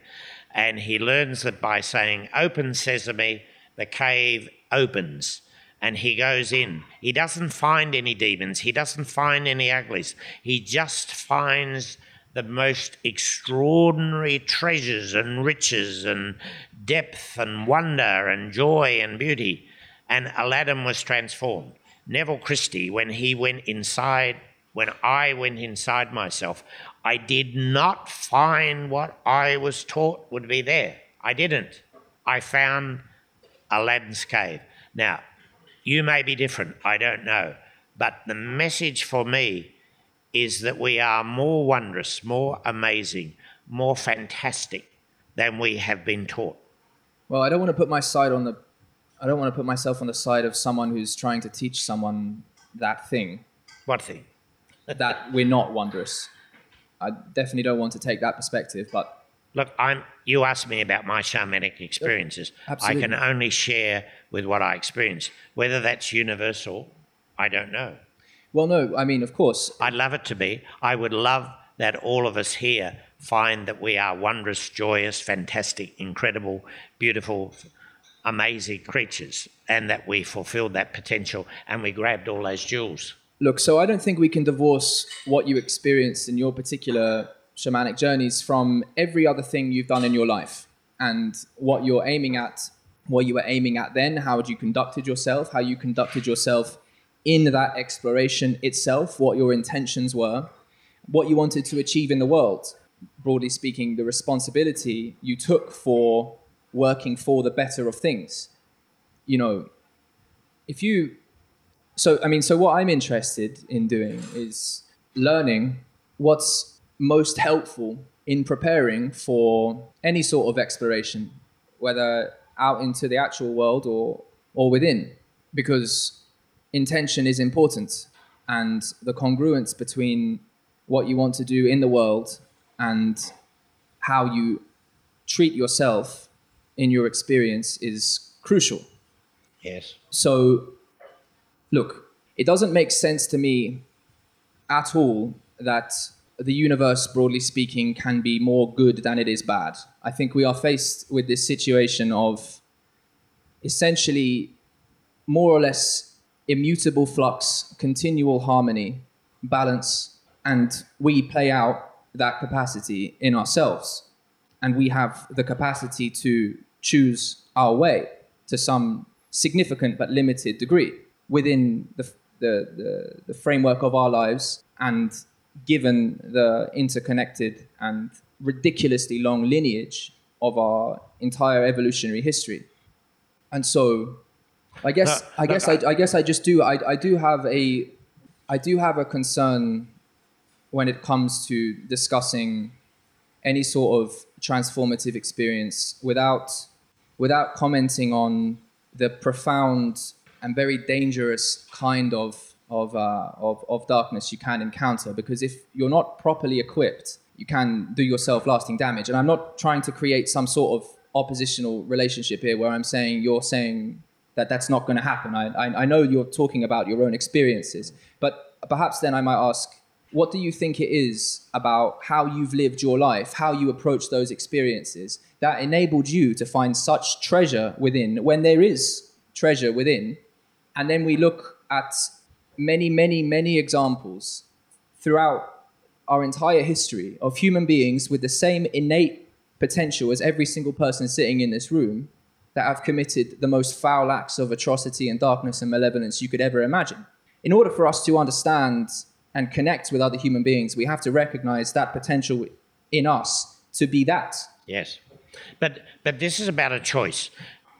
and he learns that by saying, Open sesame, the cave opens. And he goes in. He doesn't find any demons, he doesn't find any uglies. He just finds the most extraordinary treasures and riches and depth and wonder and joy and beauty. And Aladdin was transformed. Neville Christie, when he went inside, when I went inside myself, I did not find what I was taught would be there. I didn't. I found Aladdin's cave. Now, you may be different, I don't know. But the message for me is that we are more wondrous, more amazing, more fantastic than we have been taught. Well, I don't want to put my side on the I don't want to put myself on the side of someone who's trying to teach someone that thing. What thing? that we're not wondrous. I definitely don't want to take that perspective, but look, I'm. You asked me about my shamanic experiences. Absolutely. I can only share with what I experience. Whether that's universal, I don't know. Well, no, I mean, of course. I'd love it to be. I would love that all of us here find that we are wondrous, joyous, fantastic, incredible, beautiful, amazing creatures, and that we fulfilled that potential and we grabbed all those jewels. Look, so I don't think we can divorce what you experienced in your particular shamanic journeys from every other thing you've done in your life and what you're aiming at, what you were aiming at then, how you conducted yourself, how you conducted yourself in that exploration itself, what your intentions were, what you wanted to achieve in the world. Broadly speaking, the responsibility you took for working for the better of things. You know, if you so I mean, so what I'm interested in doing is learning what's most helpful in preparing for any sort of exploration, whether out into the actual world or or within. because intention is important and the congruence between what you want to do in the world and how you treat yourself in your experience is crucial. Yes. So, look, it doesn't make sense to me at all that the universe, broadly speaking, can be more good than it is bad. I think we are faced with this situation of essentially more or less immutable flux, continual harmony, balance, and we play out that capacity in ourselves. And we have the capacity to choose our way to some significant but limited degree within the, the, the, the framework of our lives and given the interconnected and ridiculously long lineage of our entire evolutionary history. And so I guess No, I guess look, I, I guess I just do I, I do have a I do have a concern when it comes to discussing any sort of transformative experience without without commenting on the profound and very dangerous kind of of, uh, of of darkness you can encounter because if you're not properly equipped you can do yourself lasting damage and i'm not trying to create some sort of oppositional relationship here where i'm saying you're saying that that's not going to happen I, I, I know you're talking about your own experiences but perhaps then i might ask what do you think it is about how you've lived your life, how you approach those experiences that enabled you to find such treasure within when there is treasure within? And then we look at many, many, many examples throughout our entire history of human beings with the same innate potential as every single person sitting in this room that have committed the most foul acts of atrocity and darkness and malevolence you could ever imagine. In order for us to understand and connect with other human beings, we have to recognize that potential in us to be that. Yes. But but this is about a choice.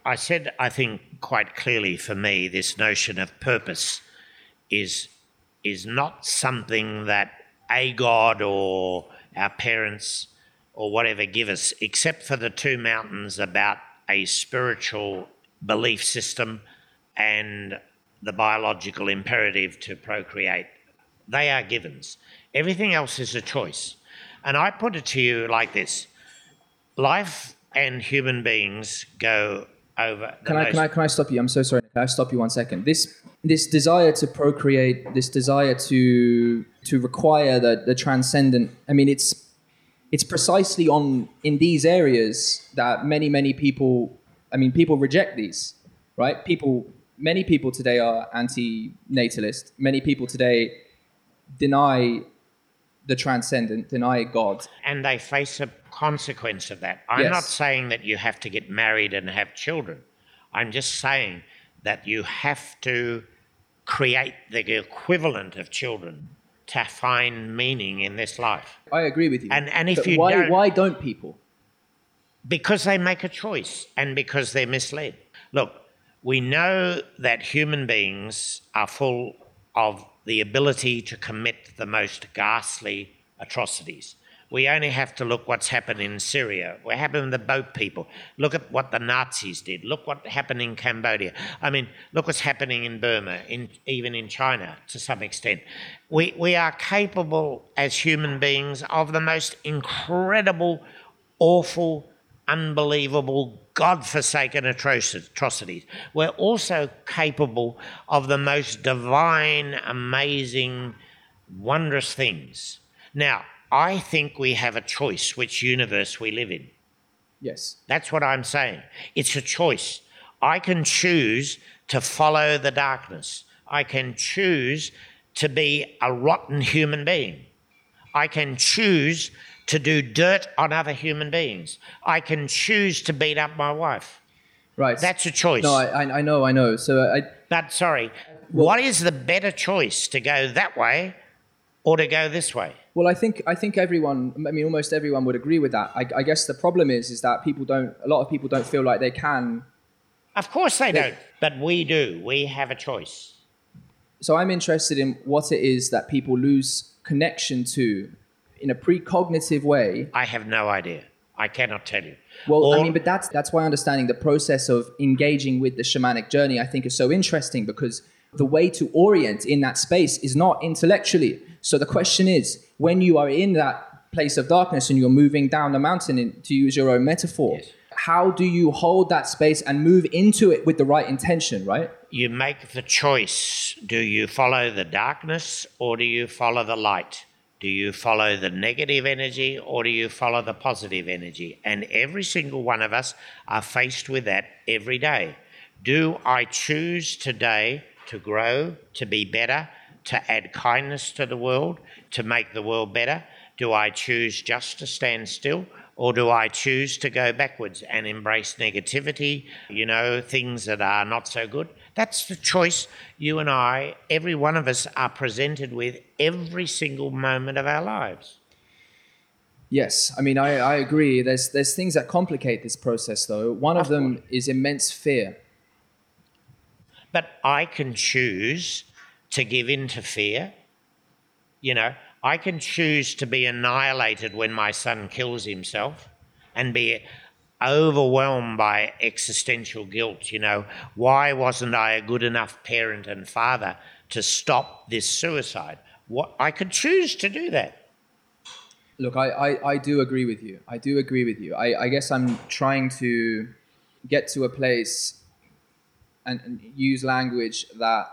I said I think quite clearly for me this notion of purpose is is not something that a god or our parents or whatever give us except for the two mountains about a spiritual belief system and the biological imperative to procreate they are givens. Everything else is a choice. And I put it to you like this life and human beings go over. Can I, most- can I can I stop you? I'm so sorry. Can I stop you one second? This this desire to procreate, this desire to to require the, the transcendent. I mean, it's it's precisely on in these areas that many many people. I mean, people reject these, right? People, many people today are anti-natalist. Many people today deny the transcendent, deny God. and they face a consequence of that. I'm Yes. not saying that you have to get married and have children. I'm just saying that you have to create the equivalent of children to find meaning in this life. I agree with you. And- and if But you why don't- why don't people? Because they make a choice and because they're misled. Look, we know that human beings are full of the ability to commit the most ghastly atrocities. We only have to look what's happened in Syria, what happened to the boat people. Look at what the Nazis did. Look what happened in Cambodia. I mean, look what's happening in Burma, in, even in China to some extent. We, we are capable as human beings of the most incredible, awful, unbelievable, God-forsaken atrocities. We're also capable of the most divine, amazing, wondrous things. Now, I think we have a choice which universe we live in. Yes. That's what I'm saying. It's a choice. I can choose to follow the darkness. I can choose to be a rotten human being. I can choose to do dirt on other human beings. I can choose to beat up my wife. Right. That's a choice. No, I, I, know, I know. So uh, I, but sorry, what is the better choice to go that way or to go this way? well, I think, I think everyone, I mean, almost everyone would agree with that. I, I guess the problem is, is that people don't, a lot of people don't feel like they can. Of course they don't, but we do. We have a choice. So I'm interested in what it is that people lose connection to in a precognitive way. I have no idea. I cannot tell you. Well, I mean, but that's that's why understanding the process of engaging with the shamanic journey, I think, is so interesting because the way to orient in that space is not intellectually. So the question is, when you are in that place of darkness and you're moving down the mountain, in, to use your own metaphor, Yes. how do you hold that space and move into it with the right intention, right? you make the choice do you follow the darkness or do you follow the light? Do you follow the negative energy or do you follow the positive energy? And every single one of us are faced with that every day. Do I choose today to grow, to be better, to add kindness to the world, to make the world better? Do I choose just to stand still? Or do I choose to go backwards and embrace negativity, you know, things that are not so good? That's the choice you and I, every one of us, are presented with every single moment of our lives. Yes, I mean, I, I agree. There's there's things that complicate this process, though. One of, Of them is immense fear. But I can choose to give in to fear. You know, I can choose to be annihilated when my son kills himself and be overwhelmed by existential guilt. You know, why wasn't I a good enough parent and father to stop this suicide? What, I could choose to do that. Look, I, I, I do agree with you. I do agree with you. I, I guess I'm trying to get to a place and, and use language that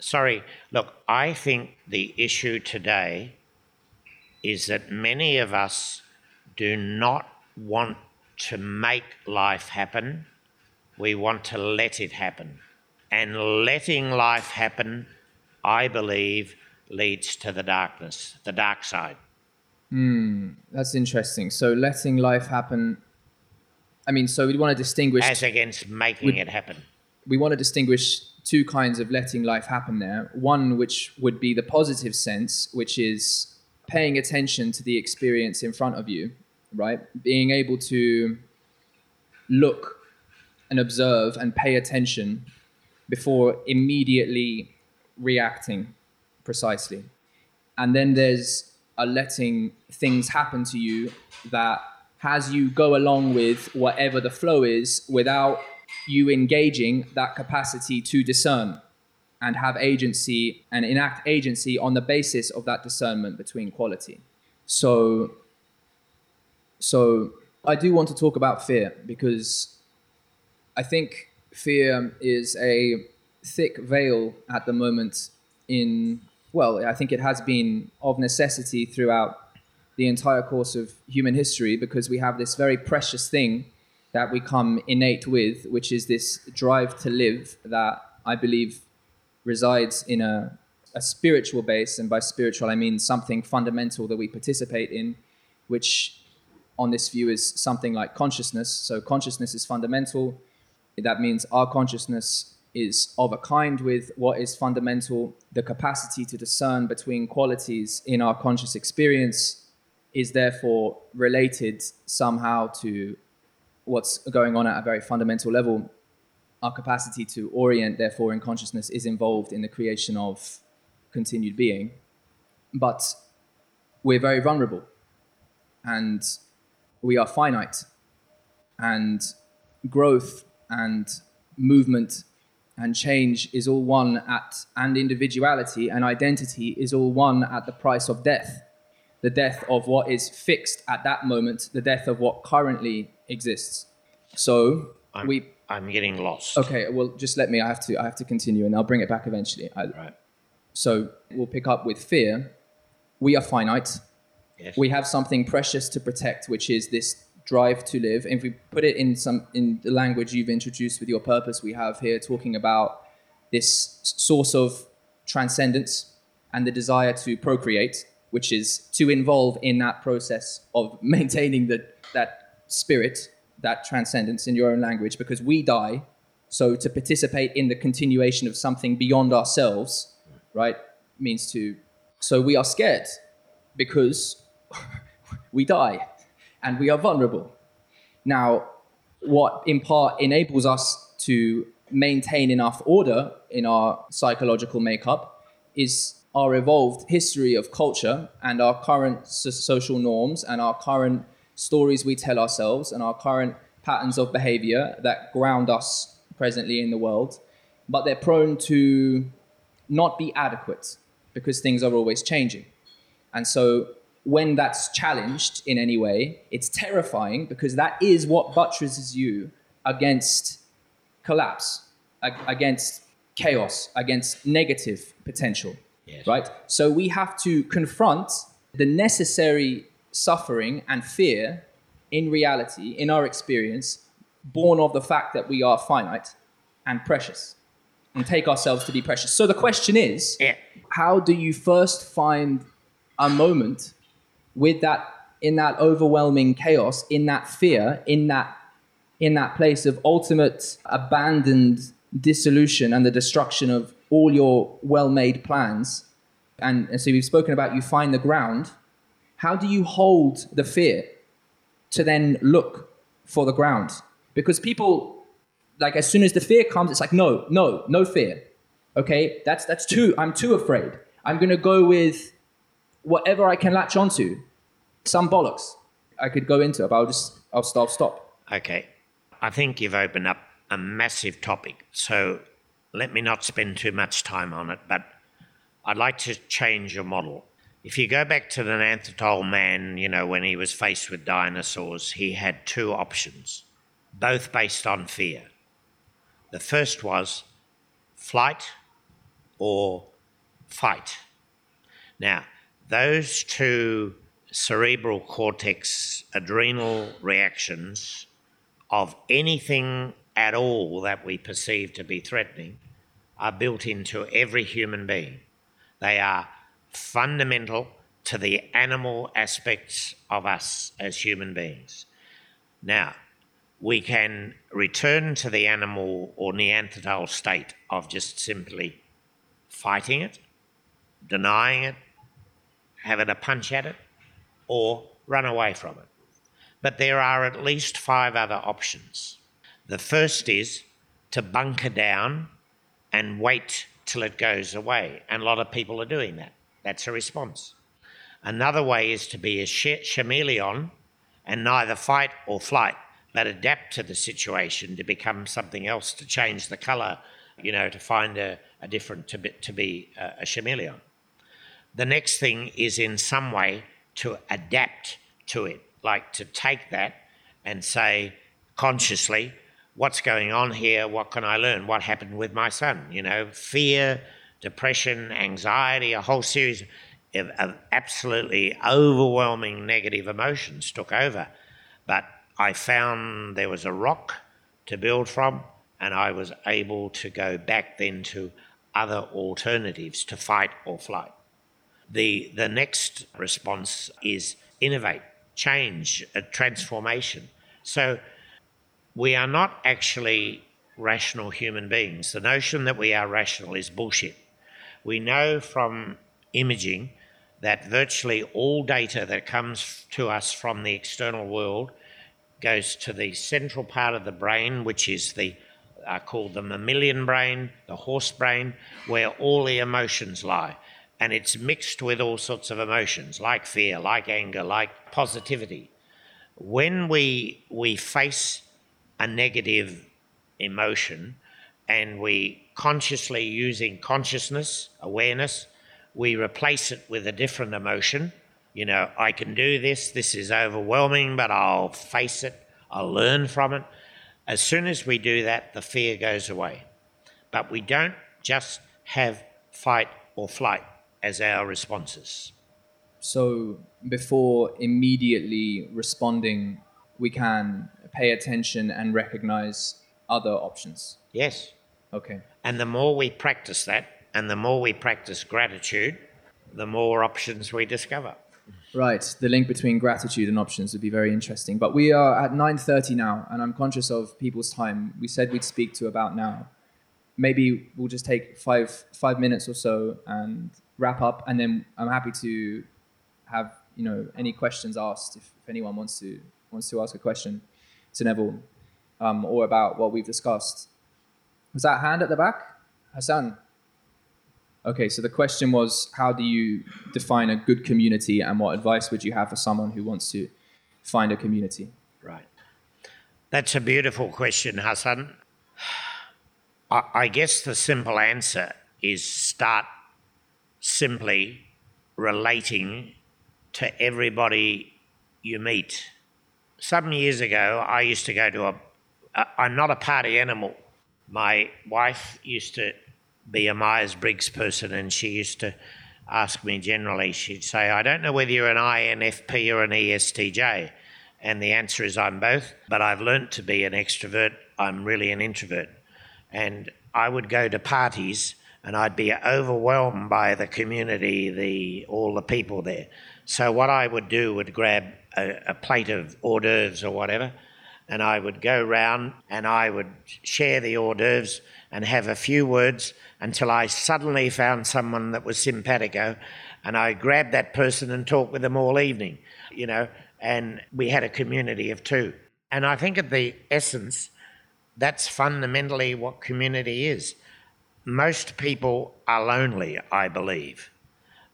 Sorry, look, I think the issue today is that many of us do not want to make life happen, we want to let it happen. And letting life happen, I believe, leads to the darkness, the dark side. Hmm, that's interesting. So letting life happen. I mean, so we want to distinguish. as against making it happen. we want to distinguish two kinds of letting life happen there. One, which would be the positive sense, which is paying attention to the experience in front of you, right? Being able to look and observe and pay attention before immediately reacting precisely. And then there's a letting things happen to you that has you go along with whatever the flow is without you engaging that capacity to discern and have agency and enact agency on the basis of that discernment between quality. So, so I do want to talk about fear because I think fear is a thick veil at the moment in well i think it has been of necessity throughout the entire course of human history because we have this very precious thing that we come innate with which is this drive to live that i believe resides in a, a spiritual base. And by spiritual i mean something fundamental that we participate in which on this view is something like consciousness. So consciousness is fundamental. That means our consciousness is of a kind with what is fundamental. The capacity to discern between qualities in our conscious experience is therefore related somehow to what's going on at a very fundamental level. Our capacity to orient, therefore, in consciousness is involved in the creation of continued being. But we're very vulnerable and we are finite. And growth and movement and change is all one at and individuality and identity is all one at the price of death the death of what is fixed at that moment the death of what currently exists so I'm, we I'm getting lost. okay well just let me i have to i have to continue and i'll bring it back eventually I, Right. so we'll pick up with fear we are finite Yes. we have something precious to protect, which is this drive to live. And if we put it in some in the language you've introduced with your purpose, we have here talking about this source of transcendence and the desire to procreate, which is to involve in that process of *laughs* maintaining the, that spirit, that transcendence in your own language, because we die. So to participate in the continuation of something beyond ourselves, right, means to. So we are scared because *laughs* we die and we are vulnerable. Now, what in part enables us to maintain enough order in our psychological makeup is our evolved history of culture and our current so- social norms and our current stories we tell ourselves and our current patterns of behavior that ground us presently in the world, but they're prone to not be adequate because things are always changing. And so when that's challenged in any way, it's terrifying because that is what buttresses you against collapse, against chaos, against negative potential. Yes. Right? So we have to confront the necessary suffering and fear in reality, in our experience, born of the fact that we are finite and precious and take ourselves to be precious. So the question is yeah. how do you first find a moment with that in that overwhelming chaos, in that fear, in that in that place of ultimate abandoned dissolution and the destruction of all your well-made plans. And, and so we've spoken about you find the ground. How do you hold the fear to then look for the ground? Because people, like as soon as the fear comes, it's like, no, no, no fear. Okay, that's that's too. I'm too afraid. I'm gonna go with whatever I can latch onto. Some bollocks I could go into, but I'll just I'll stop. Stop. Okay, I think you've opened up a massive topic. So let me not spend too much time on it, but I'd like to change your model. If you go back to the Neanderthal man, you know, when he was faced with dinosaurs, he had two options, both based on fear. The first was flight or fight. Now, those two cerebral cortex adrenal reactions of anything at all that we perceive to be threatening are built into every human being. They are fundamental to the animal aspects of us as human beings. Now, we can return to the animal or Neanderthal state of just simply fighting it, denying it, having a punch at it, or run away from it. But there are at least five other options. The first is to bunker down and wait till it goes away. And a lot of people are doing that. That's a response. Another way is to be a chameleon and neither fight or flight, but adapt to the situation to become something else, to change the colour, you know, to find a, a different, to be, to be a, a chameleon. The next thing is in some way to adapt to it, like to take that and say consciously, what's going on here? What can I learn? What happened with my son? You know, fear, depression, anxiety, a whole series of, of absolutely overwhelming negative emotions took over. But I found there was a rock to build from, and I was able to go back then to other alternatives to fight or flight. The, the next response is innovate, change, a transformation. So we are not actually rational human beings. The notion that we are rational is bullshit. We know from imaging that virtually all data that comes to us from the external world goes to the central part of the brain, which is the uh, called the mammalian brain, the horse brain, where all the emotions lie. And it's mixed with all sorts of emotions, like fear, like anger, like positivity. When we, we face a negative emotion and we consciously using consciousness, awareness, we replace it with a different emotion. You know, I can do this, this is overwhelming, but I'll face it, I'll learn from it. As soon as we do that, the fear goes away. But we don't just have fight or flight as our responses. So, before immediately responding, we can pay attention and recognize other options. Yes. Okay. And the more we practice that, and the more we practice gratitude, the more options we discover. Right. The link between gratitude and options would be very interesting. But we are at 9:30 now, and I'm conscious of people's time. We said we'd speak to about now. Maybe we'll just take five five minutes or so and wrap up, and then I'm happy to have you know any questions asked if, if anyone wants to wants to ask a question to Neville um, or about what we've discussed. Was that hand at the back? Hassan? Okay, so the question was how do you define a good community and what advice would you have for someone who wants to find a community? Right. That's a beautiful question, Hassan. I, guess the simple answer is start simply relating to everybody you meet. Some years ago, I used to go to a. a I'm not a party animal. My wife used to be a Myers Briggs person, and she used to ask me generally, she'd say, I don't know whether you're an INFP or an ESTJ. And the answer is I'm both, but I've learnt to be an extrovert. I'm really an introvert. And I would go to parties and I'd be overwhelmed by the community, the all the people there. So what I would do would grab a, a plate of hors d'oeuvres or whatever, and I would go round and I would share the hors d'oeuvres and have a few words until I suddenly found someone that was simpatico, and I grabbed that person and talked with them all evening, you know, and we had a community of two. And I think at the essence, that's fundamentally what community is. Most people are lonely, I believe.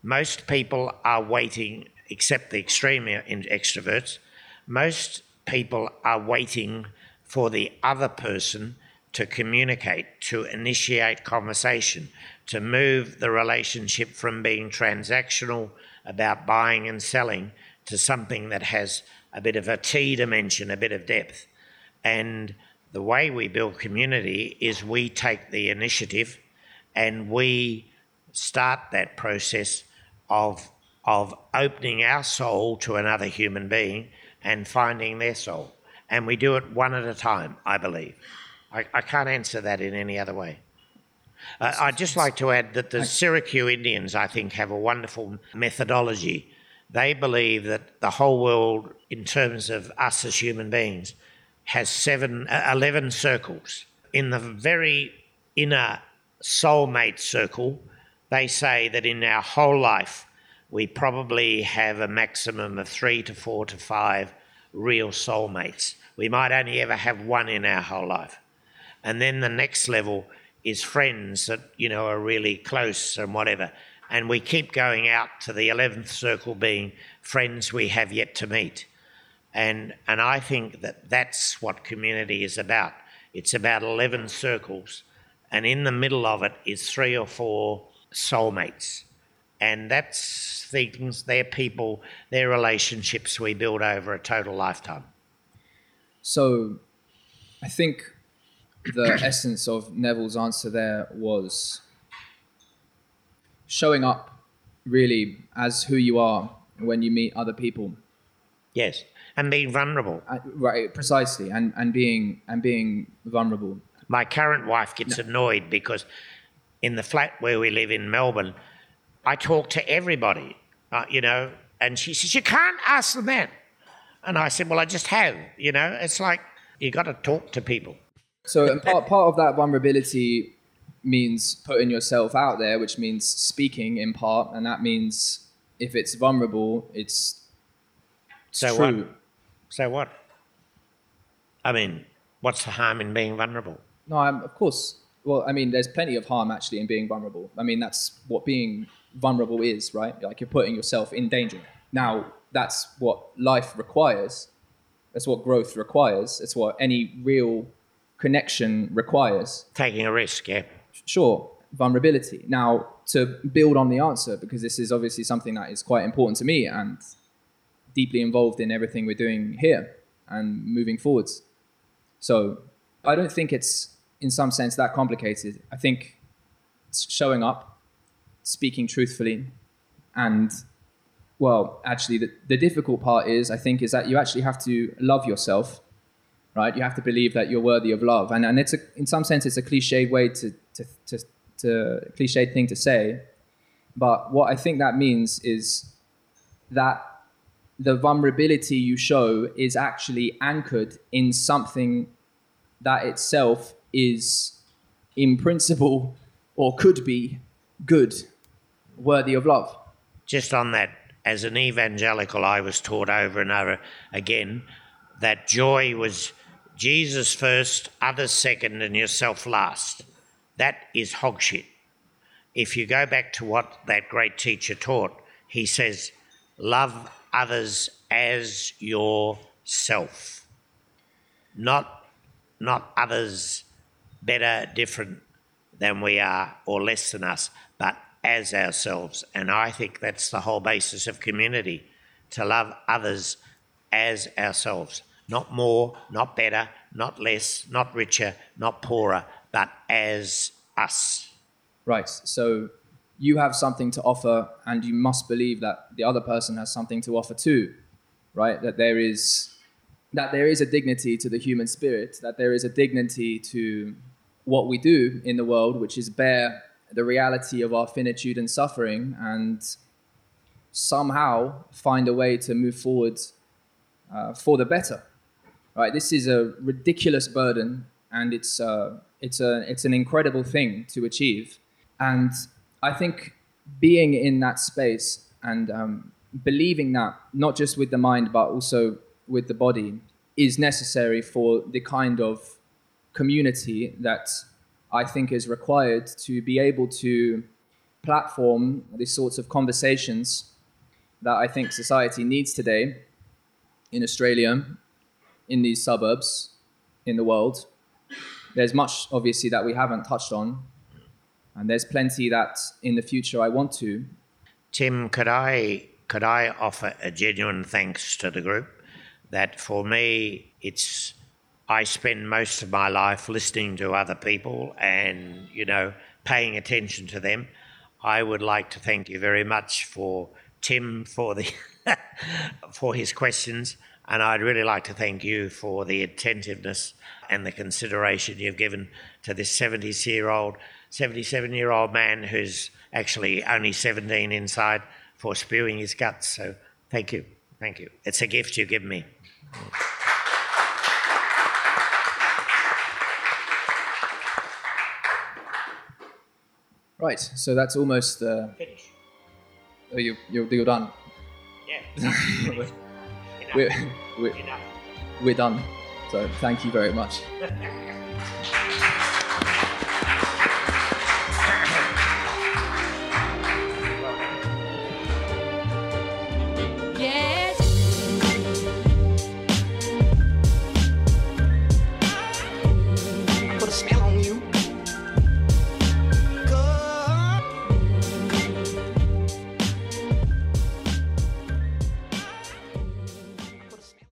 Most people are waiting, except the extreme extroverts, most people are waiting for the other person to communicate, to initiate conversation, to move the relationship from being transactional about buying and selling to something that has a bit of a T dimension, a bit of depth. And the way we build community is we take the initiative and we start that process of, of opening our soul to another human being and finding their soul. And we do it one at a time, I believe. I, I can't answer that in any other way. Uh, I'd just like to add that the Syracuse Indians, I think, have a wonderful methodology. They believe that the whole world, in terms of us as human beings, has seven, uh, 11 circles. In the very inner soulmate circle, they say that in our whole life, we probably have a maximum of three to four to five real soulmates. We might only ever have one in our whole life. And then the next level is friends that, you know, are really close and whatever. And we keep going out to the 11th circle being friends we have yet to meet. And, and I think that that's what community is about. It's about 11 circles, and in the middle of it is three or four soulmates. And that's things, they're people, they're relationships we build over a total lifetime. So I think the *coughs* essence of Neville's answer there was showing up really as who you are when you meet other people. Yes, and being vulnerable. Uh, right, precisely, and, and being and being vulnerable. My current wife gets no. annoyed because in the flat where we live in Melbourne, I talk to everybody, uh, you know, and she says, You can't ask them that. And I said, Well, I just have, you know, it's like you got to talk to people. So, and part, part of that vulnerability means putting yourself out there, which means speaking in part, and that means if it's vulnerable, it's, it's so true. What? So what? I mean, what's the harm in being vulnerable? No, I'm, of course. Well, I mean, there's plenty of harm actually in being vulnerable. I mean, that's what being vulnerable is, right? Like you're putting yourself in danger. Now, that's what life requires. That's what growth requires. It's what any real connection requires. Taking a risk, yeah. Sure, vulnerability. Now, to build on the answer, because this is obviously something that is quite important to me and deeply involved in everything we're doing here and moving forwards. So, I don't think it's in some sense that complicated. I think it's showing up, speaking truthfully, and well, actually, the, the difficult part is, I think, is that you actually have to love yourself right? You have to believe that you're worthy of love, and and it's a, in some sense it's a cliched way to to to, to cliched thing to say, but what I think that means is that the vulnerability you show is actually anchored in something that itself is in principle or could be good, worthy of love. Just on that, as an evangelical, I was taught over and over again that joy was Jesus first, others second, and yourself last. That is hogshit. If you go back to what that great teacher taught, he says, Love others as yourself. self, not not others better, different than we are or less than us, but as ourselves. And I think that's the whole basis of community to love others as ourselves. Not more, not better, not less, not richer, not poorer, but as us. Right. So you have something to offer, and you must believe that the other person has something to offer too. Right. That there is that there is a dignity to the human spirit, that there is a dignity to what we do in the world, which is bear the reality of our finitude and suffering and somehow find a way to move forward uh, for the better. Right? This is a ridiculous burden, and it's uh, it's a it's an incredible thing to achieve. And I think being in that space and um, believing that not just with the mind but also with the body is necessary for the kind of community that I think is required to be able to platform these sorts of conversations that I think society needs today in Australia, in these suburbs, in the world. There's much, obviously, that we haven't touched on, and there's plenty that in the future I want to. Tim, could I could I offer a genuine thanks to the group? That for me, it's I spend most of my life listening to other people and, you know, paying attention to them. I would like to thank you very much for Tim for the *laughs* for his questions, and I'd really like to thank you for the attentiveness and the consideration you've given to this 70 year old, 77 year old man who's actually only 17 inside for spewing his guts. So thank you. Thank you. It's a gift you give me. Right, so that's almost. Uh, Finish. oh, you, you're, you're done. Yeah. *laughs* We're, we're, we're done. So thank you very much. *laughs*